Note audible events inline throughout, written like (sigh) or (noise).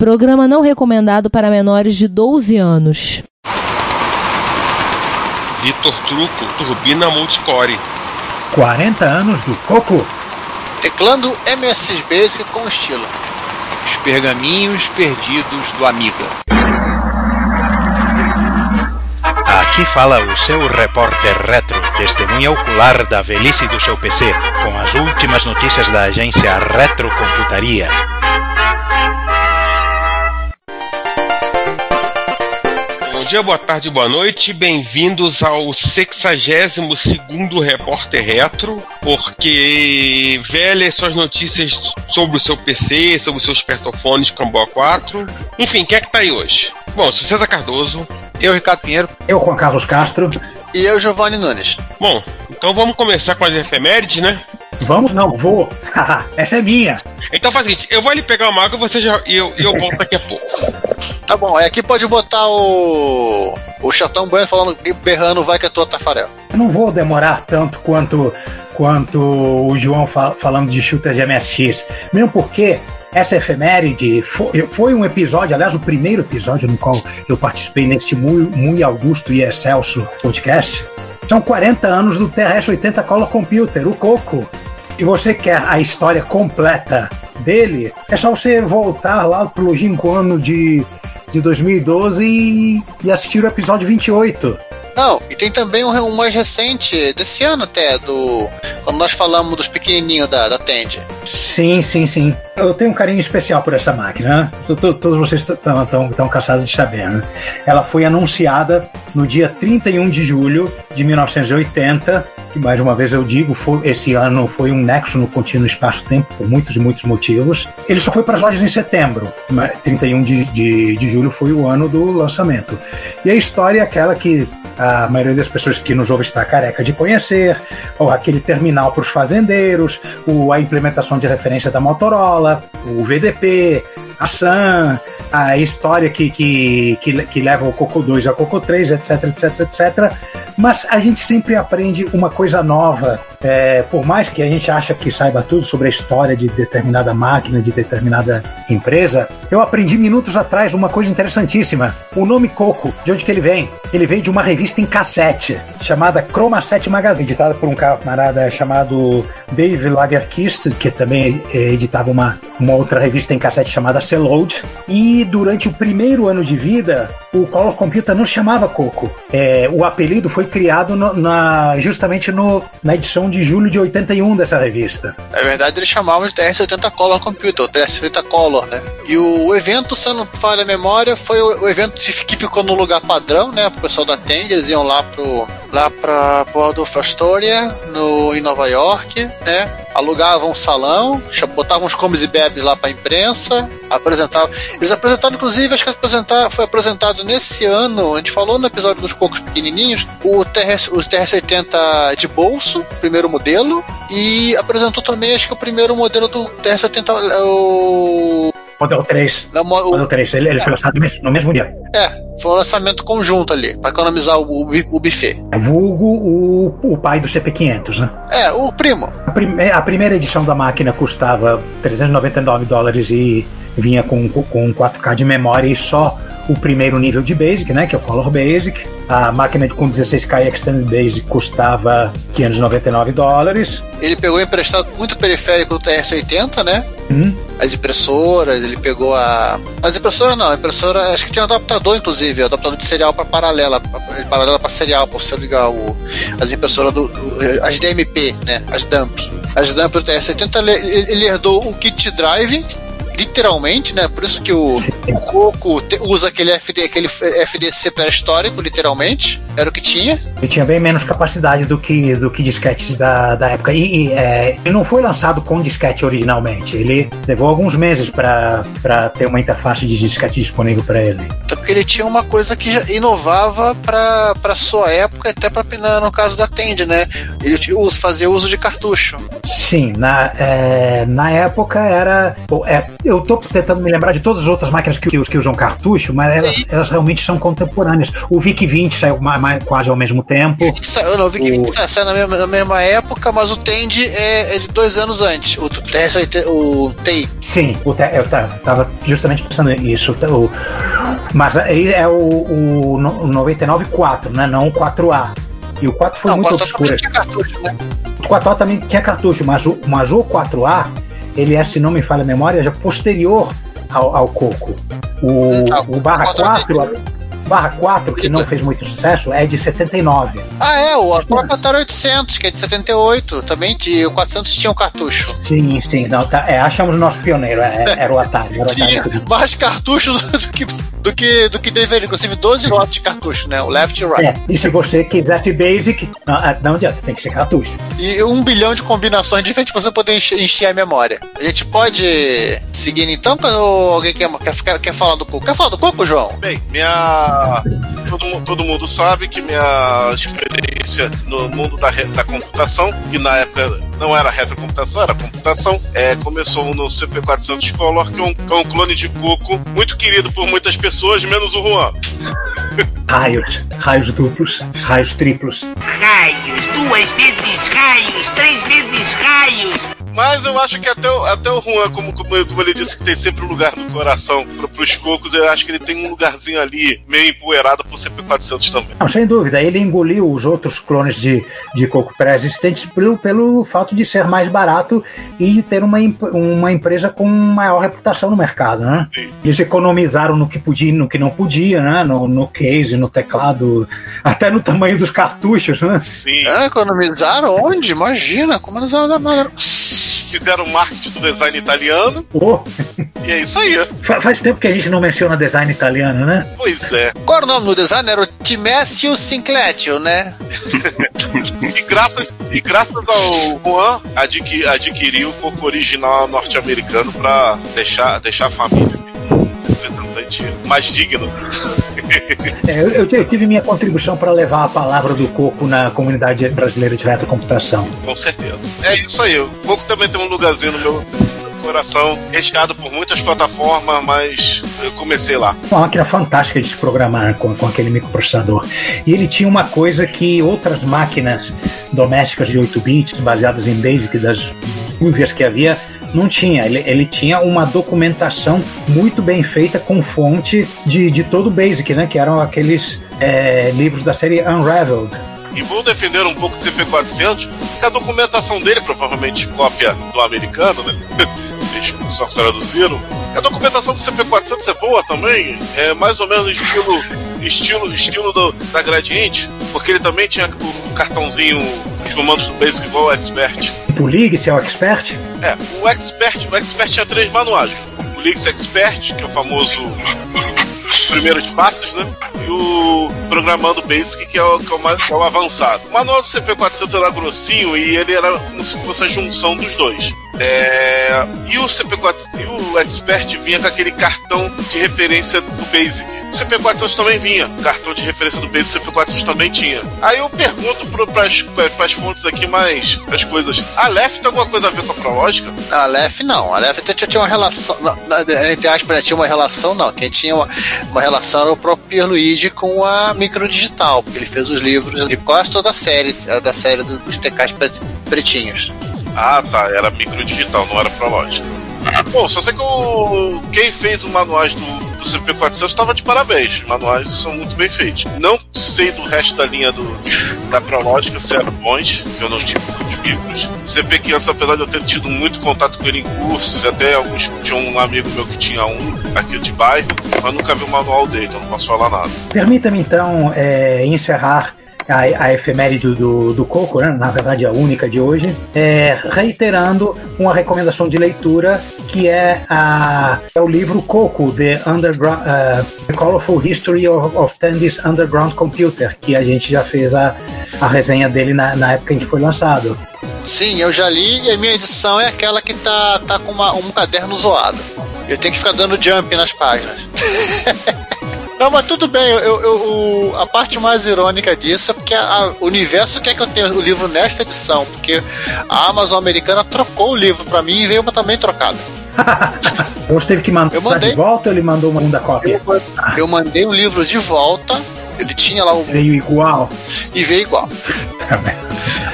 Programa não recomendado para menores de 12 anos. Vitor Truco, Turbina Multicore. 40 anos do Coco. Teclando MS Basic com estilo. Os pergaminhos perdidos do Amiga. Aqui fala o seu repórter retro, testemunha ocular da velhice do seu PC, com as últimas notícias da agência Retrocomputaria. Dia, boa tarde, boa noite. Bem-vindos ao 62 Repórter Retro, porque velhas suas notícias sobre o seu PC, sobre os seus espertofones Camboa 4. Enfim, quem é que tá aí hoje? Bom, sou César Cardoso. Eu, Ricardo Pinheiro. Eu, Juan Carlos Castro. E eu, Giovanni Nunes. Bom, então vamos começar com as efemérides, né? Vamos? Não, vou. (laughs) Essa é minha. Então faz o seguinte, eu vou ali pegar uma água e você já, e eu, e eu volto daqui a pouco. Tá bom, aí aqui pode botar o. O Chatão Bueno falando, berrando, vai que é tua Tafarel. Eu não vou demorar tanto quanto, quanto o João fal falando de shooters de MSX. Mesmo porque essa efeméride foi, foi, um episódio, aliás, o primeiro episódio no qual eu participei nesse muito, muito augusto e excelso podcast. São 40 anos do TRS-80 Color Computer, o Coco. E você quer a história completa dele, é só você voltar lá pro longínquo ano de, de 2012 e, e assistir o episódio 28. Não, e tem também um, um, mais recente, desse ano até, do. Quando nós falamos dos pequenininhos da, da Tend. Sim, sim, sim. Eu tenho um carinho especial por essa máquina. Né? Todos vocês estão cansados de saber. Né? Ela foi anunciada no dia 31 de julho de 1980. Que mais uma vez eu digo, foi, esse ano foi um nexo no contínuo espaço-tempo por muitos e muitos motivos. Ele só foi para as lojas em setembro. 31 de, de, de julho foi o ano do lançamento. E a história é aquela que a maioria das pessoas que nos ouve está careca de conhecer, ou aquele terminal para os fazendeiros, o, a implementação de referência da Motorola, o VDP, a SAM, a história que, que, que, que leva o Coco 2 ao Coco 3, etc, etc, etc. Mas a gente sempre aprende uma coisa nova. É, por mais que a gente acha que saiba tudo sobre a história de determinada máquina, de determinada empresa, eu aprendi minutos atrás uma coisa interessantíssima. O nome Coco, de onde que ele vem? Ele veio de uma revista em cassete, chamada Chroma 7 Magazine, editada por um camarada chamado Dave Lagerkist, que também editava uma, uma outra revista em cassete chamada Celload. E durante o primeiro ano de vida, o Color Computer não chamava Coco. É, o apelido foi criado no, na, justamente no, na edição de julho de 81 dessa revista. Na verdade, eles chamavam de TR-70 Color Computer, o TR-70 Color, né? E o evento, se eu não falha a memória, foi o, o evento que ficou no lugar padrão, né? Pro pessoal da Tend, eles iam lá pro lá pra Waldorf Astoria, no, em Nova York, né? Alugavam um salão, botavam os comes e bebes lá pra imprensa, apresentavam. Eles apresentaram, inclusive, acho que apresentar, foi apresentado nesse ano, a gente falou no episódio dos cocos pequenininhos, o TRS, os TR-70 de bolso, primeiro modelo, e apresentou também, acho que o primeiro modelo do TR-70, o Model 3. Não, o... Model 3, ele, ele foi lançado no mesmo dia. É, foi um lançamento conjunto ali, para economizar o, o, o buffet. Vulgo o, o pai do CP500, né? É, o primo. A, prime, a primeira edição da máquina custava 399 dólares e vinha com, com 4K de memória e só o primeiro nível de Basic, né, que é o Color Basic. A máquina com 16K Extended Basic custava 599 dólares. Ele pegou emprestado muito periférico do TRS-80, né? Hum. As impressoras, ele pegou a. As impressoras não, a impressora, acho que tinha um adaptador, inclusive, adaptador de serial para paralela, paralela para serial, para você ligar o, as impressoras do, do, as DMP, né? As dump. As dump do TRS-80, ele, ele herdou o kit drive literalmente, né? Por isso que o, o Coco usa aquele, FD, aquele FDC pré-histórico, literalmente. Era o que tinha. Ele tinha bem menos capacidade do que, do que disquetes da, da época. E, e é, ele não foi lançado com disquete originalmente. Ele levou alguns meses para ter uma interface de disquete disponível para ele. porque ele tinha uma coisa que inovava para sua época, até para no caso da Tend, né? Ele fazia uso de cartucho. Sim, na, é, na época era. É, eu tô tentando me lembrar de todas as outras máquinas que, que, que usam cartucho, mas elas, elas, realmente são contemporâneas. O VIC 20 saiu mais, mais, quase ao mesmo tempo. Saiu, não, VIC 20 o... saiu na mesma, na mesma época, mas o Tend é, é de dois anos antes. O, o, o TI. Sim, o, eu tava justamente pensando nisso. O, mas aí é o, o 99.4, né? Não o 4A. E o 4 foi não, muito obscuro. Né? O 4A também tinha cartucho, mas o, mas o 4A, ele é, se não me falha a memória, já posterior ao, ao Coco. O, o barra 4 barra 4, que não fez muito sucesso, é de 79. Ah, é, o próprio Atari 800, que é de 78, também o 400 tinha um cartucho. Sim, sim, não, tá, é, achamos o nosso pioneiro, é, era o Atari. Era o Atari tinha mais cartucho do que do que, do que deveria. Inclusive 12 slots de cartucho, né? O left e right. É, e se você quisesse basic, não, ah, não adianta, tem que ser cartucho. E um bilhão de combinações diferentes pra você poder encher, encher a memória. A gente pode seguir então, ou alguém quer, quer, quer falar do Coco? Quer falar do Coco, João? Bem, minha. Todo, todo mundo sabe que minha experiência no mundo da, da computação, que na época não era retrocomputação, era computação, é, começou no CP400 Color, que é um, que é um clone de Coco, muito querido por muitas pessoas pessoas, menos o Juan. Raios, raios duplos, raios triplos. Raios, duas vezes raios, três vezes raios. Mas eu acho que até o, até o Juan, como, como, como ele disse que tem sempre um lugar no coração pro, pros cocos, eu acho que ele tem um lugarzinho ali meio empoeirado por CP400 também. Não, sem dúvida. Ele engoliu os outros clones de, de coco pré-existentes pelo, pelo fato de ser mais barato e ter uma, uma empresa com maior reputação no mercado, né? Sim. Eles economizaram no que podia no que não podia, né? No, no case, no teclado, até no tamanho dos cartuchos, né? Sim. É, economizaram onde? Imagina, como eles eram fizeram marketing do design italiano. Oh. E é isso aí. Faz tempo que a gente não menciona design italiano, né? Pois é. Qual era o nome do design? Era o Timésio Sincletio, né? (laughs) e, graças, e graças ao Juan adqui, adquiriu o coco original norte-americano para deixar, deixar a família representante mais digno. É, eu, eu, tive minha contribuição para levar a palavra do Coco na comunidade brasileira de retrocomputação. Com certeza. É isso aí. O Coco também tem um lugarzinho no meu coração, recheado por muitas plataformas, mas eu comecei lá. Uma máquina fantástica de se programar com, com aquele microprocessador. E ele tinha uma coisa que outras máquinas domésticas de 8 bits, baseadas em BASIC, das músicas que havia, não tinha. Ele, ele tinha uma documentação muito bem feita com fonte de, de todo o Basic, né? Que eram aqueles é, livros da série Unraveled. E vou defender um pouco o CP400, que a documentação dele, provavelmente cópia do americano, né? (laughs) Só traduziram. A documentação do CP400 é boa também, é mais ou menos estilo estilo, estilo do, da Gradiente, porque ele também tinha o cartãozinho, os comandos do Basic igual o Expert. O Liggs é o Expert? É, o Expert, o Expert tinha três manuais. O Liggs Expert, que é o famoso primeiros passos, né? E o Programando Basic, que é o, que é o, mais, que é o avançado. O manual do CP400 era grossinho e ele era como se fosse a junção dos dois. É, e o CP4 o Expert vinha com aquele cartão de referência do Basic. O CP400 também vinha, cartão de referência do Basic o CP400 também tinha. Aí eu pergunto para as fontes aqui mais as coisas. A Lef tem alguma coisa a ver com a Prológica? A Lef não. A Lef tinha uma relação, entre aspas, tinha uma relação não. Quem tinha uma, uma relação era o próprio Pierluigi com a Microdigital, porque ele fez os livros de quase toda a série, da série dos TKs pretinhos. Ah, tá. Era microdigital, não era prológico. Bom, só sei que o... quem fez os manuais do, do CP400 estava de parabéns. Os manuais são muito bem feitos. Não sei do resto da linha do, da Prológica se eram bons, eu não tive muitos micros. CP500, apesar de eu ter tido muito contato com ele em cursos, até alguns. Tinha um amigo meu que tinha um aqui de bairro, mas nunca vi o manual dele, então não posso falar nada. Permita-me então é, encerrar a, a efeméride do, do Coco, né? na verdade a única de hoje, é, reiterando uma recomendação de leitura que é, a, é o livro Coco, The, Underground, uh, The Colorful History of, of Tandy's Underground Computer, que a gente já fez a, a resenha dele na, na época em que foi lançado. Sim, eu já li e a minha edição é aquela que tá, tá com uma, um caderno zoado. Eu tenho que ficar dando jump nas páginas. (laughs) Não, mas tudo bem, eu, eu- eu- o- a parte mais irônica disso é porque o universo quer que eu tenha o livro nesta edição, porque a Amazon americana trocou o livro pra mim e veio também trocado. (laughs) Você teve que mandar Eu mandei. de volta ou ele mandou uma segunda cópia? Eu mandei o livro de volta, ele tinha lá o. Veio igual. e veio igual. Tá.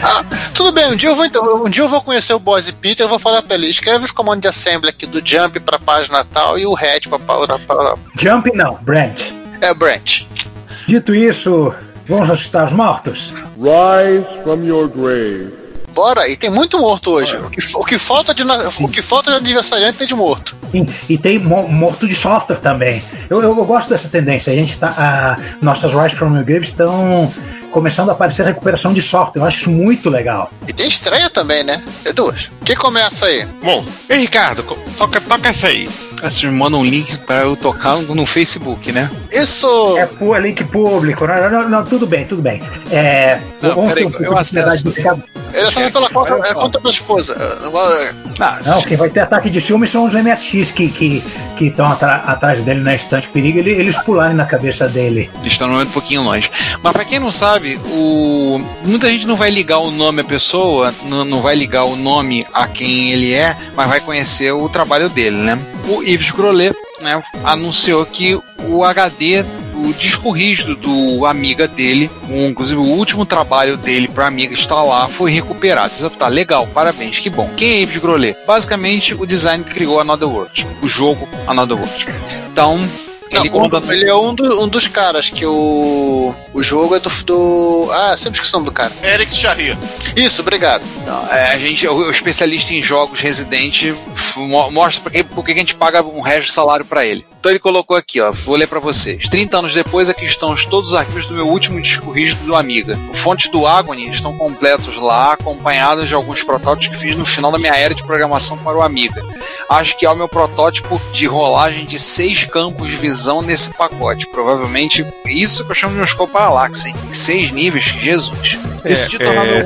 Ah, tudo bem, um dia eu vou então, um dia eu vou conhecer o Boss e Peter, eu vou falar pra ele, escreve os comandos de assembly aqui do Jump pra página tal e o Red pra, pra, pra, Jump não, Branch. é Branch. Dito isso, vamos assustar os mortos? Rise from your grave. Bora, e tem muito morto hoje. O que, o que falta de o que falta de aniversariante tem de morto. E, e tem mo- morto de software também. Eu, eu, eu gosto dessa tendência. A gente tá. A, nossas Rise from Your Grave estão começando a aparecer recuperação de software. Eu acho isso muito legal. E tem estreia também, né? É duas. Quem começa aí? Bom, ei Ricardo, toca, toca essa aí. Vocês me mandam um link pra eu tocar no Facebook, né? Isso. É pu- é link público. Não, não, não, tudo bem, tudo bem. É, Não, peraí, um eu de acesso. Ricardo. Ele pela conta, é conta da esposa. Ah, Não, quem vai ter ataque de ciúme são os MSX que que que estão atra- atrás dele na estante perigo. Ele, eles pularem na cabeça dele. Eles estão um pouquinho longe. Mas pra quem não sabe, o... muita gente não vai ligar o nome à pessoa, não, vai ligar o nome a quem ele é, mas vai conhecer o trabalho dele, né? O Yves Grolet né, anunciou que o HD, o disco rígido do Amiga dele, um, inclusive o último trabalho dele para Amiga está lá, foi recuperado. Isso tá legal, parabéns, que bom. Quem é Yves Grolet? Basicamente o design que criou Another World, o jogo Another World. Então, Não, ele um- conta ele é um, do- um dos caras que o. O jogo é do. do ah, sempre esqueci o nome do cara. Eric Charrier. Isso, obrigado. Não, é, a gente, o, o especialista em jogos residente mostra por que por que a gente paga um resto de salário para ele. Então ele colocou aqui, ó, vou ler para vocês. 30 anos depois, aqui estão os- todos os arquivos do meu último disco rígido do Amiga. Fontes do Agony estão completos lá, acompanhados de alguns protótipos que fiz no final da minha era de programação para o Amiga. Acho que é o meu protótipo de rolagem de seis campos de visão nesse pacote. Provavelmente isso que eu chamo de um escopo paralaxe, hein? Seis níveis, Jesus. Esse título é, é,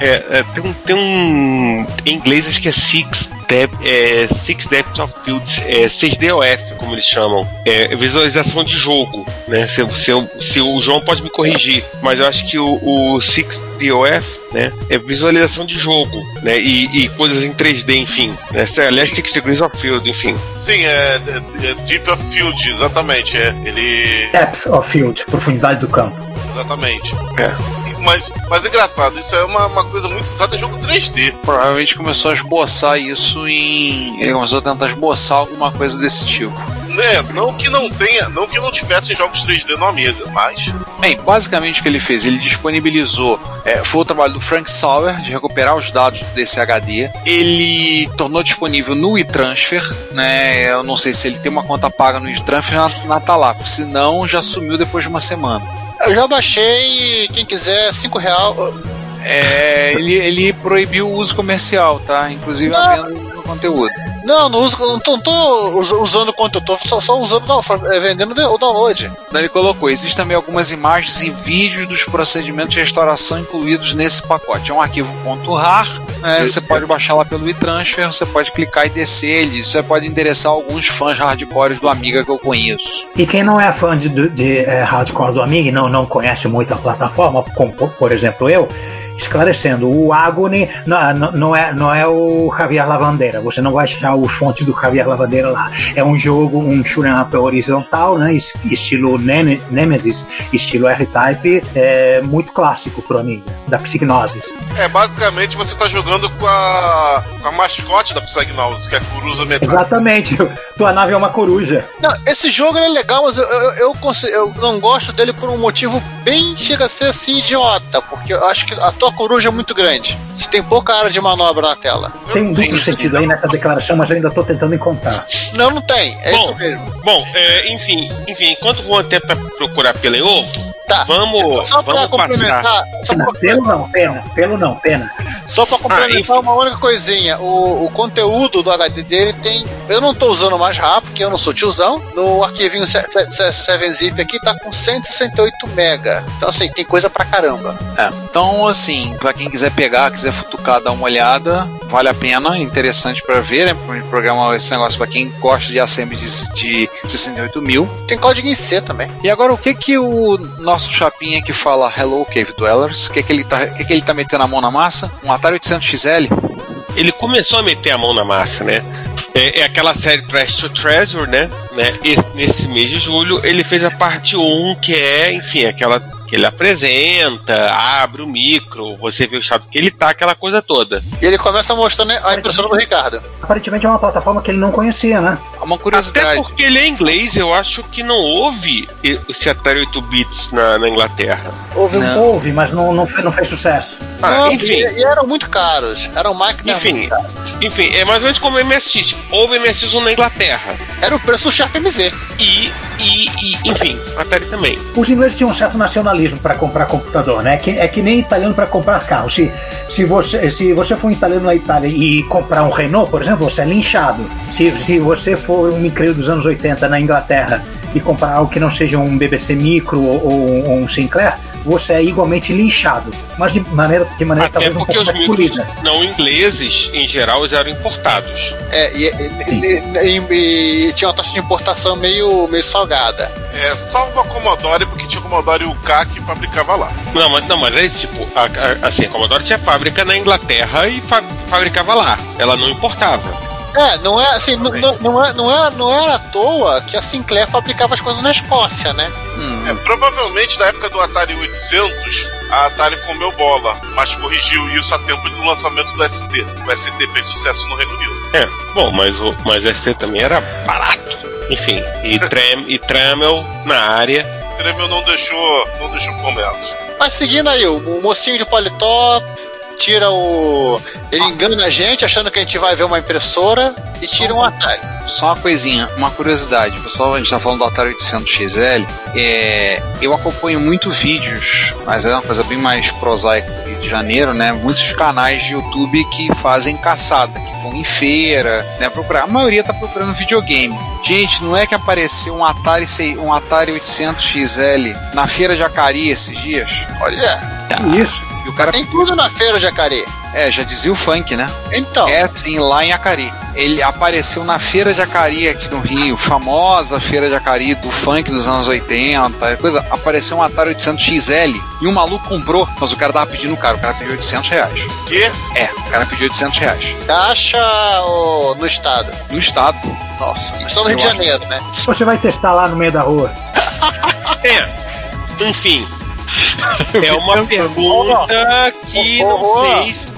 É, é, tem, um, tem um. Em inglês acho que é Six, Dep é, six Depth of Fields, é 6DOF, como eles chamam. É visualização de jogo. Né? Se, se, se o João pode me corrigir, mas eu acho que o, o 6DOF né, é visualização de jogo. Né? E, e coisas em 3D, enfim. Né? Aliás, Six Degrees of Field, enfim. Sim, é, é- é Deep of Field, exatamente. É, ele. Depth of field, profundidade do campo. Exatamente. É. Mas, mas é engraçado, isso é uma, uma coisa muito usada em jogo 3D. provavelmente começou a esboçar isso em. Ele começou a tentar esboçar alguma coisa desse tipo. Né? Não que não tenha, não que não tivesse jogos 3D no Amiga, mas. Bem, basicamente o que ele fez, ele disponibilizou, é, foi o trabalho do Frank Sauer de recuperar os dados desse HD. Ele tornou disponível no e-transfer, né? Eu não sei se ele tem uma conta paga no e-transfer na, na Talap, senão já sumiu depois de uma semana. Eu já baixei, quem quiser, 5 real. É, ele, ele proibiu o uso comercial, tá? Inclusive a venda do conteúdo. Não, não uso, não tô, não tô us- usando o conteúdo, tô só, só usando, não, é, vendendo o download. Daí ele colocou: existem também algumas imagens e vídeos dos procedimentos de restauração incluídos nesse pacote. É um arquivo .rar, né, você pode baixar lá pelo e-transfer, você pode clicar e descer ele. Isso aí pode interessar alguns fãs hardcores do Amiga que eu conheço. E quem não é fã de, de, de, é, hardcore do Amiga e não, não conhece muito a plataforma, como por exemplo eu, esclarecendo, o Agony não, não, não é, não é o Javier Lavandeira, você não vai achar os fontes do Javier Lavandeira lá. É um jogo, um shoot'em up horizontal, né, es- estilo Neme- Nemesis, estilo R-Type, é, muito clássico pro Amiga, da Psygnosis. É, basicamente você tá jogando com a, com a mascote da Psygnosis, que é a Coruza Metal. Exatamente, (laughs) tua nave é uma coruja. Não, esse jogo é legal, mas eu, eu, eu, conse- eu não gosto dele por um motivo bem chega a ser assim idiota, porque eu acho que a tua coruja é muito grande. Você tem pouca área de manobra na tela. Tem um duplo sentido aí nessa declaração, mas eu ainda tô tentando encontrar. Não, não tem. É Bom, isso mesmo. Bom, é, enfim, enfim, enquanto o Juan tenta procurar pelo ovo, Tá. vamos, Só pra vamos passar. complementar, só pra, Pelo não, pena, pelo não, pena. só pra complementar uma única coisinha. O, o conteúdo do HD dele tem. Eu não tô usando mais RAR, porque eu não sou tiozão. No arquivinho 7-zip aqui tá com 168 mega. Então, assim, tem coisa pra caramba. É, então, assim, pra quem quiser pegar, quiser futucar, dar uma olhada, vale a pena, interessante pra ver, né? Pra programar esse negócio pra quem gosta de assembly de, de 68 mil. Tem código em C também. E agora, o que que o nosso chapinha que fala Hello Cave Dwellers, o que que ele tá, que que ele tá metendo a mão na massa? Um Atari 800 XL? Ele começou a meter a mão na massa, né? É, é aquela série Trash to Treasure, né? né? E nesse mês de julho ele fez a parte 1, que é, enfim, aquela que ele apresenta, abre o micro, você vê o estado que ele tá, aquela coisa toda. E ele começa mostrando a impressora do Ricardo. Aparentemente é uma plataforma que ele não conhecia, né? Uma Até curiosidade. porque ele é inglês, eu acho que não houve esse Atari 8 bits na, na Inglaterra. Houve. Não. Houve, mas não, não, fez, não fez sucesso. Ah, Não, enfim. E, e eram muito caros. Eram máquinas Enfim. muito caras. Enfim, é mais ou menos como o MSX. Houve MSX na Inglaterra. Era o preço do Sharp MZ. E, e, e enfim, Atari também. Os ingleses tinham um certo nacionalismo para comprar computador, né? É que, é que nem italiano para comprar carro. Se, se, você, se você for um italiano na Itália e comprar um Renault, por exemplo, você é linchado. Se, se você for um micreiro dos anos 80 na Inglaterra e comprar algo que não seja um BBC Micro ou, ou um Sinclair, você é igualmente linchado. Mas de maneira, de maneira Até talvez um porque pouco os mais polida. não ingleses, em geral, eram importados. É, e, e- e- e- e tinha uma taxa de importação meio, meio salgada. É, salvo a Commodore, porque tinha Commodore UK que fabricava lá. Não, mas, não, mas é tipo, a, a- assim, a Commodore tinha fábrica na Inglaterra e fa- fabricava lá. Ela não importava. É, não é assim, não, não, não é, não, é, não era à toa que a Sinclair fabricava as coisas na Escócia, né? Hum, É, provavelmente na época do Atari 800, a Atari comeu bola, mas corrigiu isso a tempo do lançamento do ST. O ST fez sucesso no Reino Unido. É, bom, mas o mas o ST também era barato. Enfim, e, (laughs) trem, e Tremel na área. Tremel não deixou, não deixou por menos. Mas seguindo aí, o, o mocinho de paletó tira o. Ele engana a gente achando que a gente vai ver uma impressora e tira um Atari. Só uma coisinha, uma curiosidade. Pessoal, a gente tá falando do Atari 800 XL. É, eu acompanho muito vídeos, mas é uma coisa bem mais prosaica do Rio de Janeiro, né? Muitos canais de YouTube que fazem caçada, que vão em feira, né? Procurar. A maioria tá procurando videogame. Gente, não é que apareceu um Atari, sei- um Atari 800 XL na feira de Acari esses dias? Olha, Que isso? E o cara. tem tudo na feira, Jacaré. É, já dizia o funk, né? Então, É sim, lá em Acari. Ele apareceu na Feira de Acari aqui no Rio, famosa Feira de Acari do funk dos anos 80, coisa. Apareceu um Atari 800 XL e um maluco comprou, mas o cara tava pedindo caro, o cara pediu 800 reais. Que? É, o cara pediu 800 reais. caixa ou no estado? No estado. Nossa, nós estamos no Rio de Eu acho. Janeiro, né? Você vai testar lá no meio da rua. (laughs) É, enfim. (laughs) É uma pergunta que Ô, não ô, sei se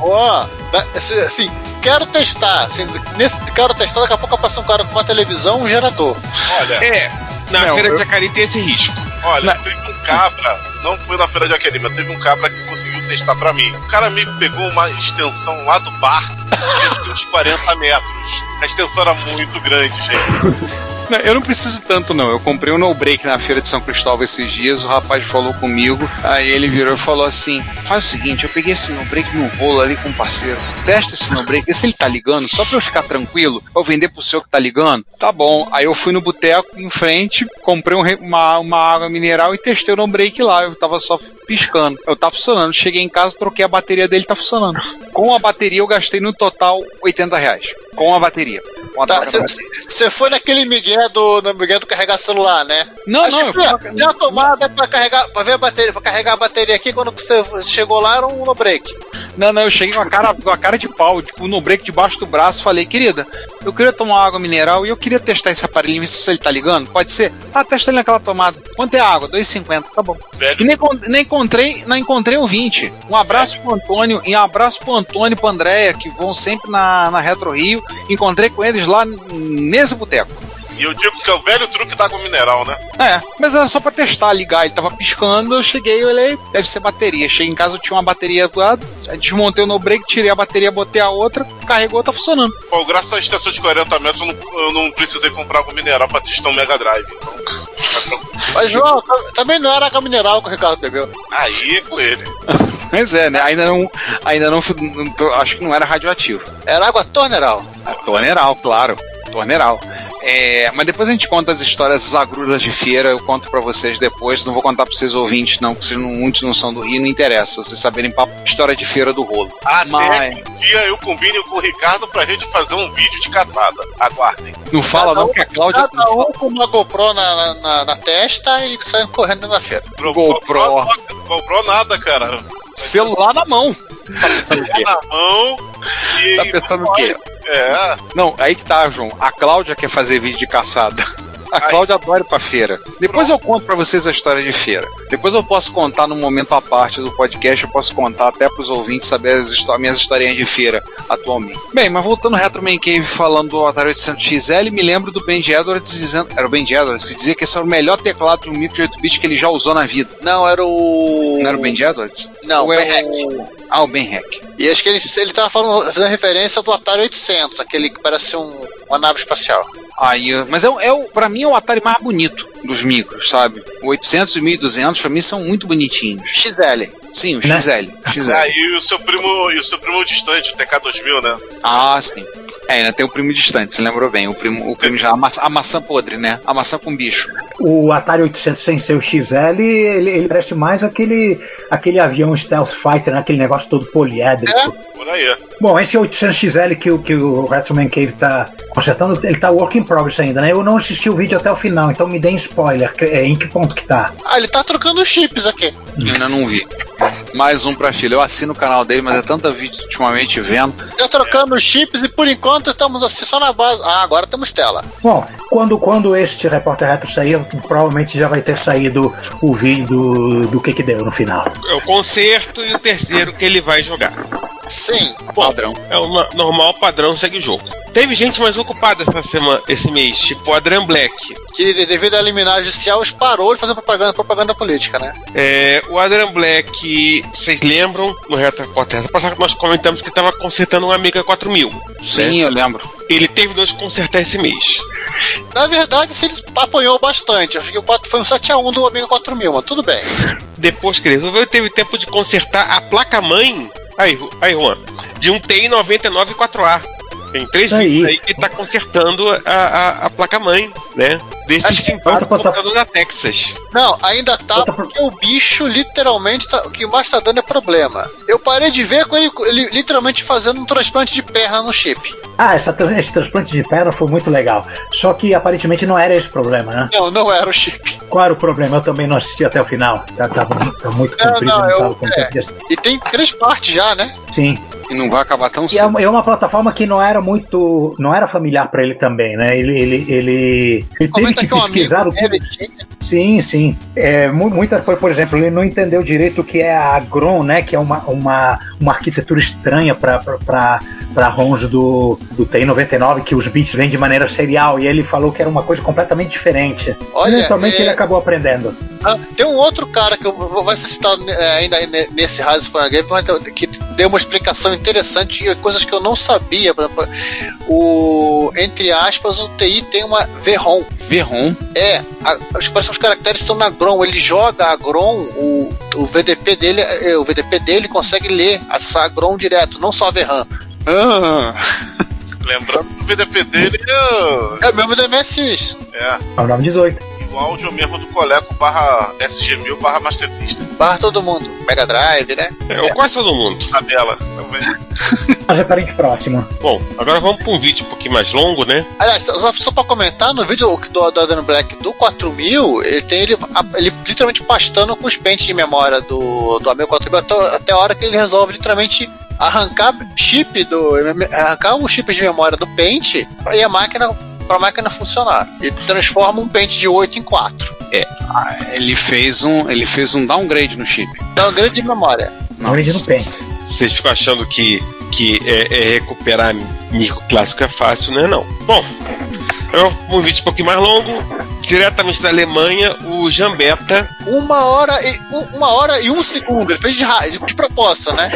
da- assim, quero testar. Assim, nesse quero testar, daqui a pouco passa um cara com uma televisão, um gerador. Olha, É, na Não, feira eu- de Jacari tem esse risco. olha, teve um cabra, não foi na feira de Aquele, mas teve um cabra que conseguiu testar pra mim. O cara me pegou uma extensão lá do bar (laughs) de uns 40 metros. A extensão era muito grande, gente. Eu não preciso tanto, não. Eu comprei um no-break na feira de São Cristóvão esses dias, o rapaz falou comigo, aí ele virou e falou assim: faz o seguinte, eu peguei esse no-break num rolo ali com um parceiro. Testa esse no-break, vê se ele tá ligando, só pra eu ficar tranquilo, pra eu vender pro senhor que tá ligando. Tá bom. Aí eu fui no boteco em frente, comprei um uma, uma água mineral e testei o no-break lá. Eu tava só piscando. Eu tava funcionando. Cheguei em casa, troquei a bateria dele, tá funcionando. Com a bateria eu gastei no total 80 reais. Com a bateria. A Tá. Você foi naquele migué do, no migué do carregar celular, né? Não, Acho não, que eu tem, uma tomada pra carregar, pra ver a bateria, pra carregar a bateria aqui. Quando você chegou lá, era um no break. Não, não, eu cheguei com a cara, com a cara de pau, tipo, no break debaixo do braço, falei, querida, eu queria tomar água mineral e eu queria testar esse aparelho, ver se ele tá ligando. Pode ser? Ah, testa ele naquela tomada. Quanto é a água? 2,50, tá bom. E Velho, nem, con- nem encontrei, não encontrei o 20. Um abraço pro Antônio e um abraço pro Antônio e pro Andréia, que vão sempre na, na Retro Rio. Encontrei com eles lá nesse boteco. E eu digo que é o velho truque da água mineral, né? É, mas era só pra testar, ligar. Ele tava piscando, eu cheguei, eu olhei, deve ser bateria. Cheguei em casa, eu tinha uma bateria do lado, desmontei o no break, tirei a bateria, botei a outra, carregou, tá funcionando. Pô, graças à extensão de 40 metros, eu não, eu não precisei comprar água mineral pra testar um Mega Drive. Então. Mas, João, tam- também não era água mineral que o Ricardo bebeu. aí com ele. (laughs) Mas é, né? Ainda não, ainda não, acho que não era radioativo. Era água torneral. Torneral, claro. Torneral. É, mas depois a gente conta as histórias as agruras de feira, eu conto pra vocês depois. Não vou contar pra vocês ouvintes, não, porque vocês não, muitos não são do Rio, não interessa. Vocês saberem papo, história de feira do rolo. Até Mas um dia eu combine com o Ricardo pra gente fazer um vídeo de caçada. Aguardem. não fala não que a Cláudia. Cada um com uma GoPro na, na, na testa e saindo correndo na feira. GoPro. GoPro nada, cara. Celular na mão. Tá pensando o quê? Na mão e. Tá pensando o quê? É. Não, aí que tá, João. A Cláudia quer fazer vídeo de caçada. A Cláudia adora ir pra feira. Depois eu conto pra vocês a história de feira. Depois eu posso contar num momento à parte do podcast, eu posso contar até pros ouvintes saber as minhas historinhas de feira atualmente. Bem, mas voltando ao Retro Man Cave falando do Atari 800 XL, me lembro do Ben Edwards dizendo. Era o Ben Edwards que dizia que esse era o melhor teclado de um micro de 8 bits que ele já usou na vida. Não, era o. Não era o Ben Edwards? Não, Ou o é Ben o... Ah, o Ben Hack. E acho que ele, ele tava falando, fazendo referência do Atari 800, aquele que parece um, uma nave espacial. Aí, mas é, é o, pra mim é o Atari mais bonito dos micros, sabe? O 800 e 1200 pra mim são muito bonitinhos. XL. Sim, o Né? XL. XL. Ah, e o seu primo, e o seu primo distante, o TK2000, né? Ah, sim. É, ainda tem o primo distante, você lembrou bem. O primo, o primo já, a maçã, a maçã podre, né? A maçã com bicho. O Atari 800 sem ser o XL, ele, ele parece mais aquele, aquele avião Stealth Fighter, né? aquele negócio todo poliédrico. Por aí. Bom, esse 800 XL que, o- que o Retroman Cave tá consertando, ele tá work in progress ainda, né? Eu não assisti o vídeo até o final, então me deem spoiler. que- é, em que ponto que tá? Ah, ele tá trocando chips aqui. Eu ainda não vi. Mais um pra filha. Eu assino o canal dele, mas é tanta vídeo ultimamente vendo. Tá trocando os chips e por enquanto estamos assim só na base. Ah, agora temos tela. Bom, quando, quando este repórter retro sair, provavelmente já vai ter saído o vídeo do, do que que deu no final. É o concerto e o terceiro que ele vai jogar. Sim. Padrão. É o normal padrão, segue o jogo. Teve gente mais ocupada essa semana, esse mês, tipo o Adrian Black. Que devido à liminar judicial parou de fazer propaganda, propaganda política, né? É, o Adrian Black, vocês lembram, no Reto Retro passado, nós comentamos que estava consertando um Amiga 4000. Sim, eu lembro. Ele terminou de consertar esse mês. (laughs) Na verdade, se ele apanhou bastante. Acho que o 4 foi um 7x1 do Amiga 4000, mas tudo bem. Depois que ele resolveu, teve tempo de consertar a placa-mãe. Aí, aí, Juan. De um TI 99 4A. Tem três Aí. vídeos aí que tá consertando a, a, a placa-mãe, né? Desse Acho que- simpático computador da Texas. Não, ainda tá porque o bicho literalmente tá- o que mais tá dando é problema. Eu parei de ver com ele, ele literalmente fazendo um transplante de perna no chip. Ah, essa, esse transplante de perna foi muito legal. Só que aparentemente não era esse o problema, né? Não, não era o chip. Qual era o problema? Eu também não assisti até o final. Tá, tava, tava muito Não, comprido, não, não, eu- tava com é. tempo de assistir. E tem três partes já, né? Sim. E não vai acabar tão é cedo. uma, é uma plataforma que não era muito. não era familiar pra ele também, né? Ele, ele, ele, ele teve que um pesquisar o que. Sim, sim. É, mu- muita coisa, por exemplo, ele não entendeu direito o que é a Agron, né? Que é uma, uma, uma arquitetura estranha para ROMs do, do TI-99, que os bits vêm de maneira serial. E ele falou que era uma coisa completamente diferente. Olha, Eventualmente é- ele acabou aprendendo. Ah, tem um outro cara que eu vou- vai ser citado é, ainda nesse Rise for a Game que deu uma explicação interessante e coisas que eu não sabia. Por exemplo, o entre aspas o TI tem uma VROM. Verron. É, a, os, parece que os caracteres estão na GROM. Ele joga a GROM, o, o VDP dele, é, o VDP dele consegue ler acessar a GROM direto, não só a VRAM. Ah, (laughs) Lembrando que o VDP dele é, É o mesmo do MSX. é É o 918. O áudio mesmo do Coleco barra SG1000 barra Master System. Barra todo mundo. Mega Drive, né? É, ou quase todo mundo. Tabela também. (laughs) Mas é parente próximo. Bom, agora vamos para um vídeo um pouquinho mais longo, né? Aliás, só, só pra comentar, no vídeo do, do Adam Black do 4000, ele tem ele, ele literalmente pastando com os pentes de memória do, do Amiga 4000 até, até a hora que ele resolve literalmente arrancar chip do arrancar um chip de memória do pente e a máquina para a máquina funcionar. E transforma um pente de 8 em 4. ele fez um, ele fez um downgrade no chip. Uma grande memória. Não no PEN. Vocês ficam achando que, que é, é recuperar micro clássico é fácil, não é não. Bom, agora um vídeo um pouquinho mais longo, diretamente da Alemanha, o Jambeta Uma hora e um- uma hora e um segundo. Ele fez de, de propósito, né?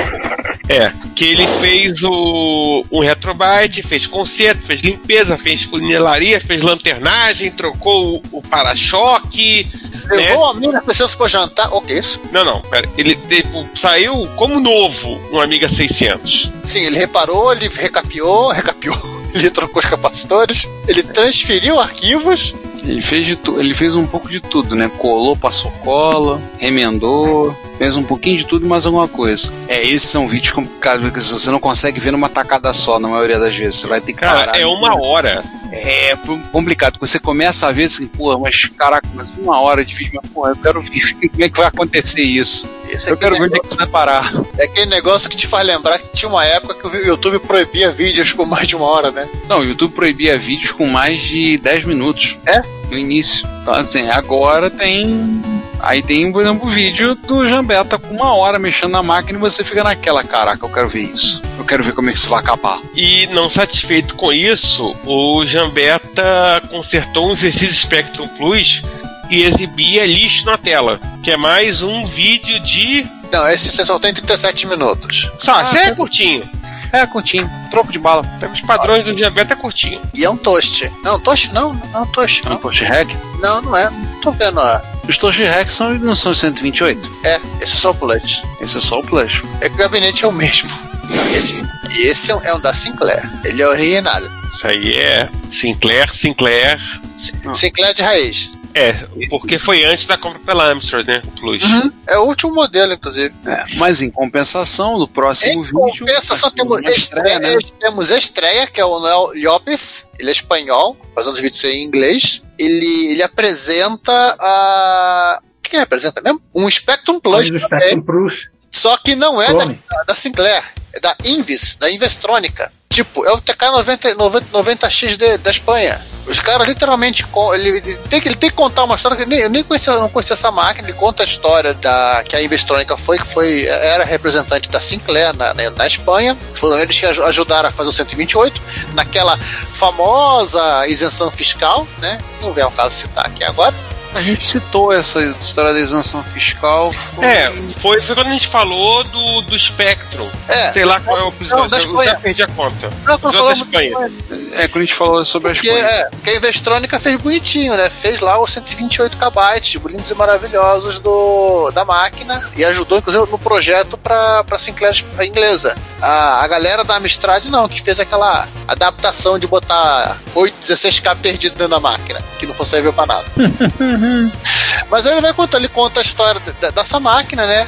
É, que ele fez o um retrobyte, fez conserto, fez limpeza, fez funilaria, fez lanternagem, trocou o, o para-choque. né? Levou a mina precisando for jantar. O que é isso? Não, não, pera. Ele tipo, saiu como novo no Amiga 600. Sim, ele reparou, ele recapiou, recapiou. (laughs) ele trocou os capacitores, ele transferiu arquivos. Ele fez, de tu, ele fez um pouco de tudo, né? Colou, passou cola, remendou, fez um pouquinho de tudo e mais alguma coisa. É, esses são vídeos complicados, porque você não consegue ver numa tacada só, na maioria das vezes. Você vai ter que Cara, parar. é uma hora. É p- complicado. Você começa a ver assim, pô, mas caraca, mas uma hora de vídeo, mas porra, eu quero ver (laughs) como é que vai acontecer isso. Esse Eu quero ver é, onde é que isso vai parar. é aquele negócio que te faz lembrar que tinha uma época que o YouTube proibia vídeos com mais de uma hora, né? Não, o YouTube proibia vídeos com mais de 10 minutos. É? No início. Então, assim, agora tem. Aí tem, por exemplo, o vídeo do Jambeta com uma hora mexendo na máquina e você fica naquela, caraca, eu quero ver isso. Eu quero ver como é que isso vai acabar. E não satisfeito com isso, o Jambeta consertou um exercício Spectrum Plus e exibia lixo na tela, que é mais um vídeo de. Não, esse só tem 37 minutos. Só, isso é curtinho. É, curtinho. Troco de bala. Os padrões do Jambeta é curtinho. E é um toast. Não, toast não, não é um toast, Não, não. Toast Hack. Não, não é. Não tô vendo a. Os Toast Hack são, não são 128. É, esse é só o Plus. Esse é só o Plus. É que o gabinete é o mesmo. Esse, e esse é um, é um da Sinclair. Ele é original. Isso aí é Sinclair, Sinclair. Sinclair de raiz. É, porque foi antes da compra pela Amstrad, né? O Plus. É o último modelo, inclusive. É, mas em compensação, no próximo Em vídeo. compensação, temos uma estreia, né? temos estreia, que é o Noel Llopes. Ele é espanhol, fazendo os vídeos em inglês. Ele, ele apresenta a. O que ele apresenta mesmo? Um Spectrum Plus. Também, Spectrum Plus. Só que não é da, da Sinclair, é da Invis, da Investrônica. Tipo, é o TK90, 90, 90X de- da Espanha. Os caras literalmente. Ele, tem que, ele tem que contar uma história que nem, eu nem conhecia, não conhecia essa máquina. Ele conta a história da que a Investrônica foi, que foi, era representante da Sinclair na, na, na Espanha. Foram eles que aj- ajudaram a fazer o 128, naquela famosa isenção fiscal, né? Não vem ao caso citar aqui agora. A gente citou essa história da isenção fiscal. Foi... É, foi, foi quando a gente falou do, do Spectrum. É, Sei lá qual é o Não, episódio. da eu já Espanha. perdi a conta. Não, quando da Espanha. É, quando a gente falou sobre Porque, coisas. é, porque a Investrônica fez bonitinho, né? Fez lá os 128 KB, bonitos e maravilhosos do, da máquina e ajudou, inclusive, no projeto para a Sinclair inglesa. A, a galera da Amstrad não, que fez aquela adaptação de botar 8, 16K perdido dentro da máquina, que não fosse servir para nada. (laughs) Mas ele vai contar, ele conta a história dessa máquina, né?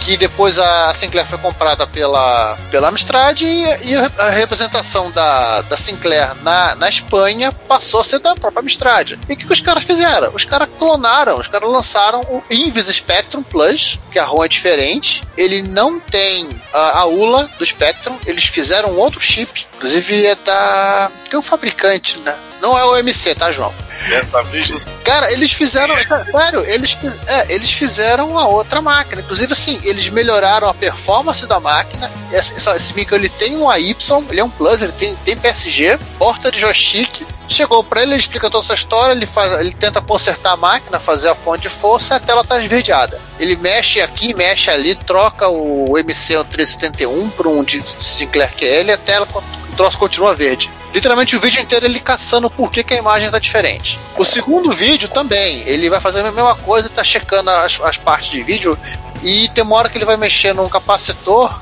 Que depois a Sinclair foi comprada pela, pela Amstrad e, e a representação da, da Sinclair na, na Espanha passou a ser da própria Amstrad. E o que, que os caras fizeram? Os caras clonaram, os caras lançaram o Invis Spectrum Plus, que a ROM é diferente. Ele não tem a, a ULA do Spectrum, eles fizeram outro chip. Inclusive é da. Tem um fabricante, né? Não é o MC, tá, João? Dessa vez não Cara, eles fizeram. Sério, eles, é, eles fizeram a outra máquina. Inclusive, assim, eles melhoraram a performance da máquina. Esse, esse micro ele tem um AY, ele é um Plus, ele tem, tem PSG, porta de joystick. Chegou pra ele, ele explica toda essa história, ele, faz, ele tenta consertar a máquina, fazer a fonte de força a tela tá esverdeada. Ele mexe aqui, mexe ali, troca o MC1371 por um Sinclair QL e a tela, o troço continua verde. Literalmente o vídeo inteiro ele caçando por que, que a imagem tá diferente. O segundo vídeo também, ele vai fazer a mesma coisa, tá checando as, as partes de vídeo e tem uma hora que ele vai mexer num capacitor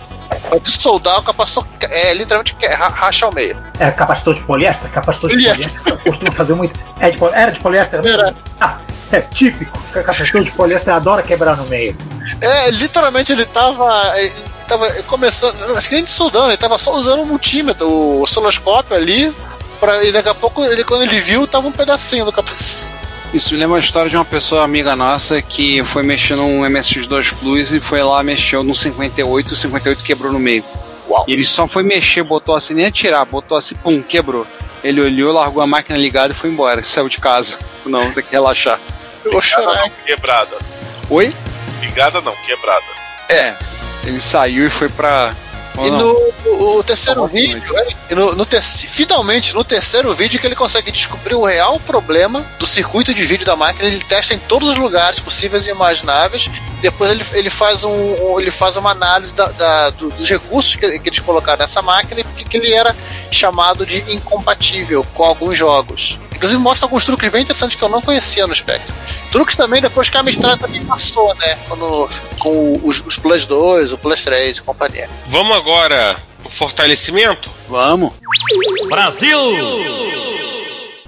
soldar o capacitor, é literalmente racha ao meio. É capacitor de poliéster? Capacitor de Poliéster. poliéster. Eu costumo fazer muito. É de, era de poliéster? Era. Ah, é típico. Capacitor de poliéster adora quebrar no meio. É, literalmente ele tava. Ele tava começando. Acho que nem de soldando, ele tava só usando o multímetro, o osciloscópio ali. Pra, e daqui a pouco, ele, quando ele viu, tava um pedacinho do capacitor. Isso me lembra a história de uma pessoa amiga nossa que foi mexer num MSX2 Plus e foi lá, mexeu no 58, o 58 quebrou no meio. Uau. E ele só foi mexer, botou assim, nem atirar, botou assim, pum, quebrou. Ele olhou, largou a máquina ligada e foi embora, saiu de casa. Não, tem que relaxar. Eu vou chorar. não, quebrada. Oi? Ligada não, quebrada. É. Ele saiu e foi pra. E Não, no o terceiro vídeo, é, e no, no ter- finalmente no terceiro vídeo que ele consegue descobrir o real problema do circuito de vídeo da máquina, ele testa em todos os lugares possíveis e imagináveis. Depois ele, ele faz um, um- ele faz uma análise da- da- do- dos recursos que, que eles colocaram nessa máquina e porque que ele era chamado de incompatível com alguns jogos. Inclusive mostra alguns truques bem interessantes que eu não conhecia no Spectrum. Truques também depois que a Amstrad também passou, né? Quando- com os, os Plus 2, o Plus 3 e companhia. Vamos agora o fortalecimento? Vamos. Brasil!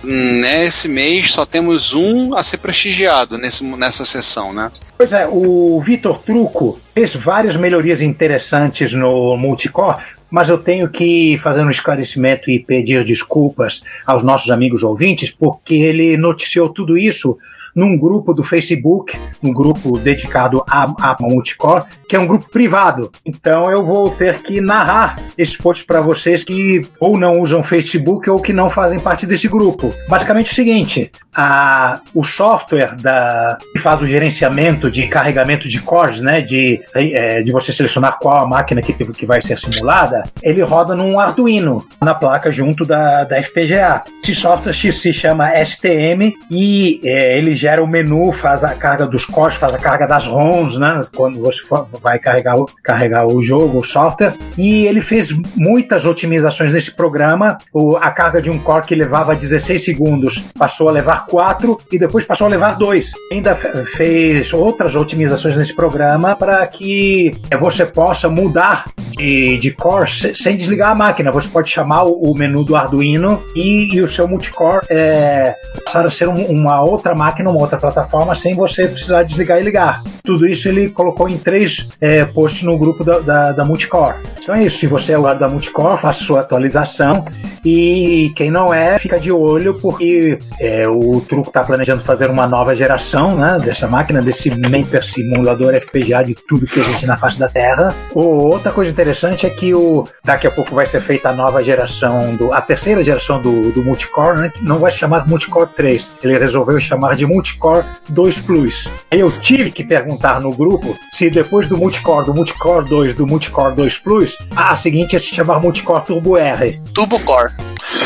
Nesse mês só temos um a ser prestigiado nesse, nessa sessão, né? Pois é, o Vitor Truco fez várias melhorias interessantes no multicore, mas eu tenho que fazer um esclarecimento e pedir desculpas aos nossos amigos ouvintes, porque ele noticiou tudo isso num grupo do Facebook, um grupo dedicado a, a Multicore, que é um grupo privado. Então eu vou ter que narrar esses posts para vocês que ou não usam Facebook ou que não fazem parte desse grupo. Basicamente é o seguinte: a, o software da, que faz o gerenciamento de carregamento de cores, né, de, é, de você selecionar qual a máquina que, que vai ser simulada, ele roda num Arduino na placa junto da, da FPGA. Esse software se chama STM e é, ele gera o menu, faz a carga dos cores, faz a carga das ROMs, né, quando você for, vai carregar, carregar o jogo, o software. E ele fez muitas otimizações nesse programa. O, a carga de um core que levava 16 segundos passou a levar 4 e depois passou a levar 2. Ainda fez outras otimizações nesse programa para que você possa mudar de, de core sem desligar a máquina. Você pode chamar o, o menu do Arduino e, e, o seu multicore é, passar a ser um, uma outra máquina, uma outra plataforma, sem você precisar desligar e ligar. Tudo isso ele colocou em três é, posts no grupo da, da, da Multicore. Então é isso. Se você é o lado da Multicore, faça sua atualização. E quem não é, fica de olho, porque é, o Truco está planejando fazer uma nova geração né, dessa máquina, desse Maper simulador FPGA de tudo que existe na face da Terra. outra coisa interessante é que o, daqui a pouco vai ser feita a nova geração, do, a terceira geração do, do Multicore, né, que não vai se chamar Multicore 3. Ele resolveu chamar de Multicore 2 Plus. Eu tive que perguntar no grupo se depois do Multicore, do Multicore 2, do Multicore 2 Plus, a seguinte é se chamar Multicore Turbo R. Turbo Core.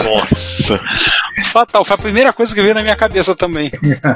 Nossa. Fatal, foi a primeira coisa que veio na minha cabeça também.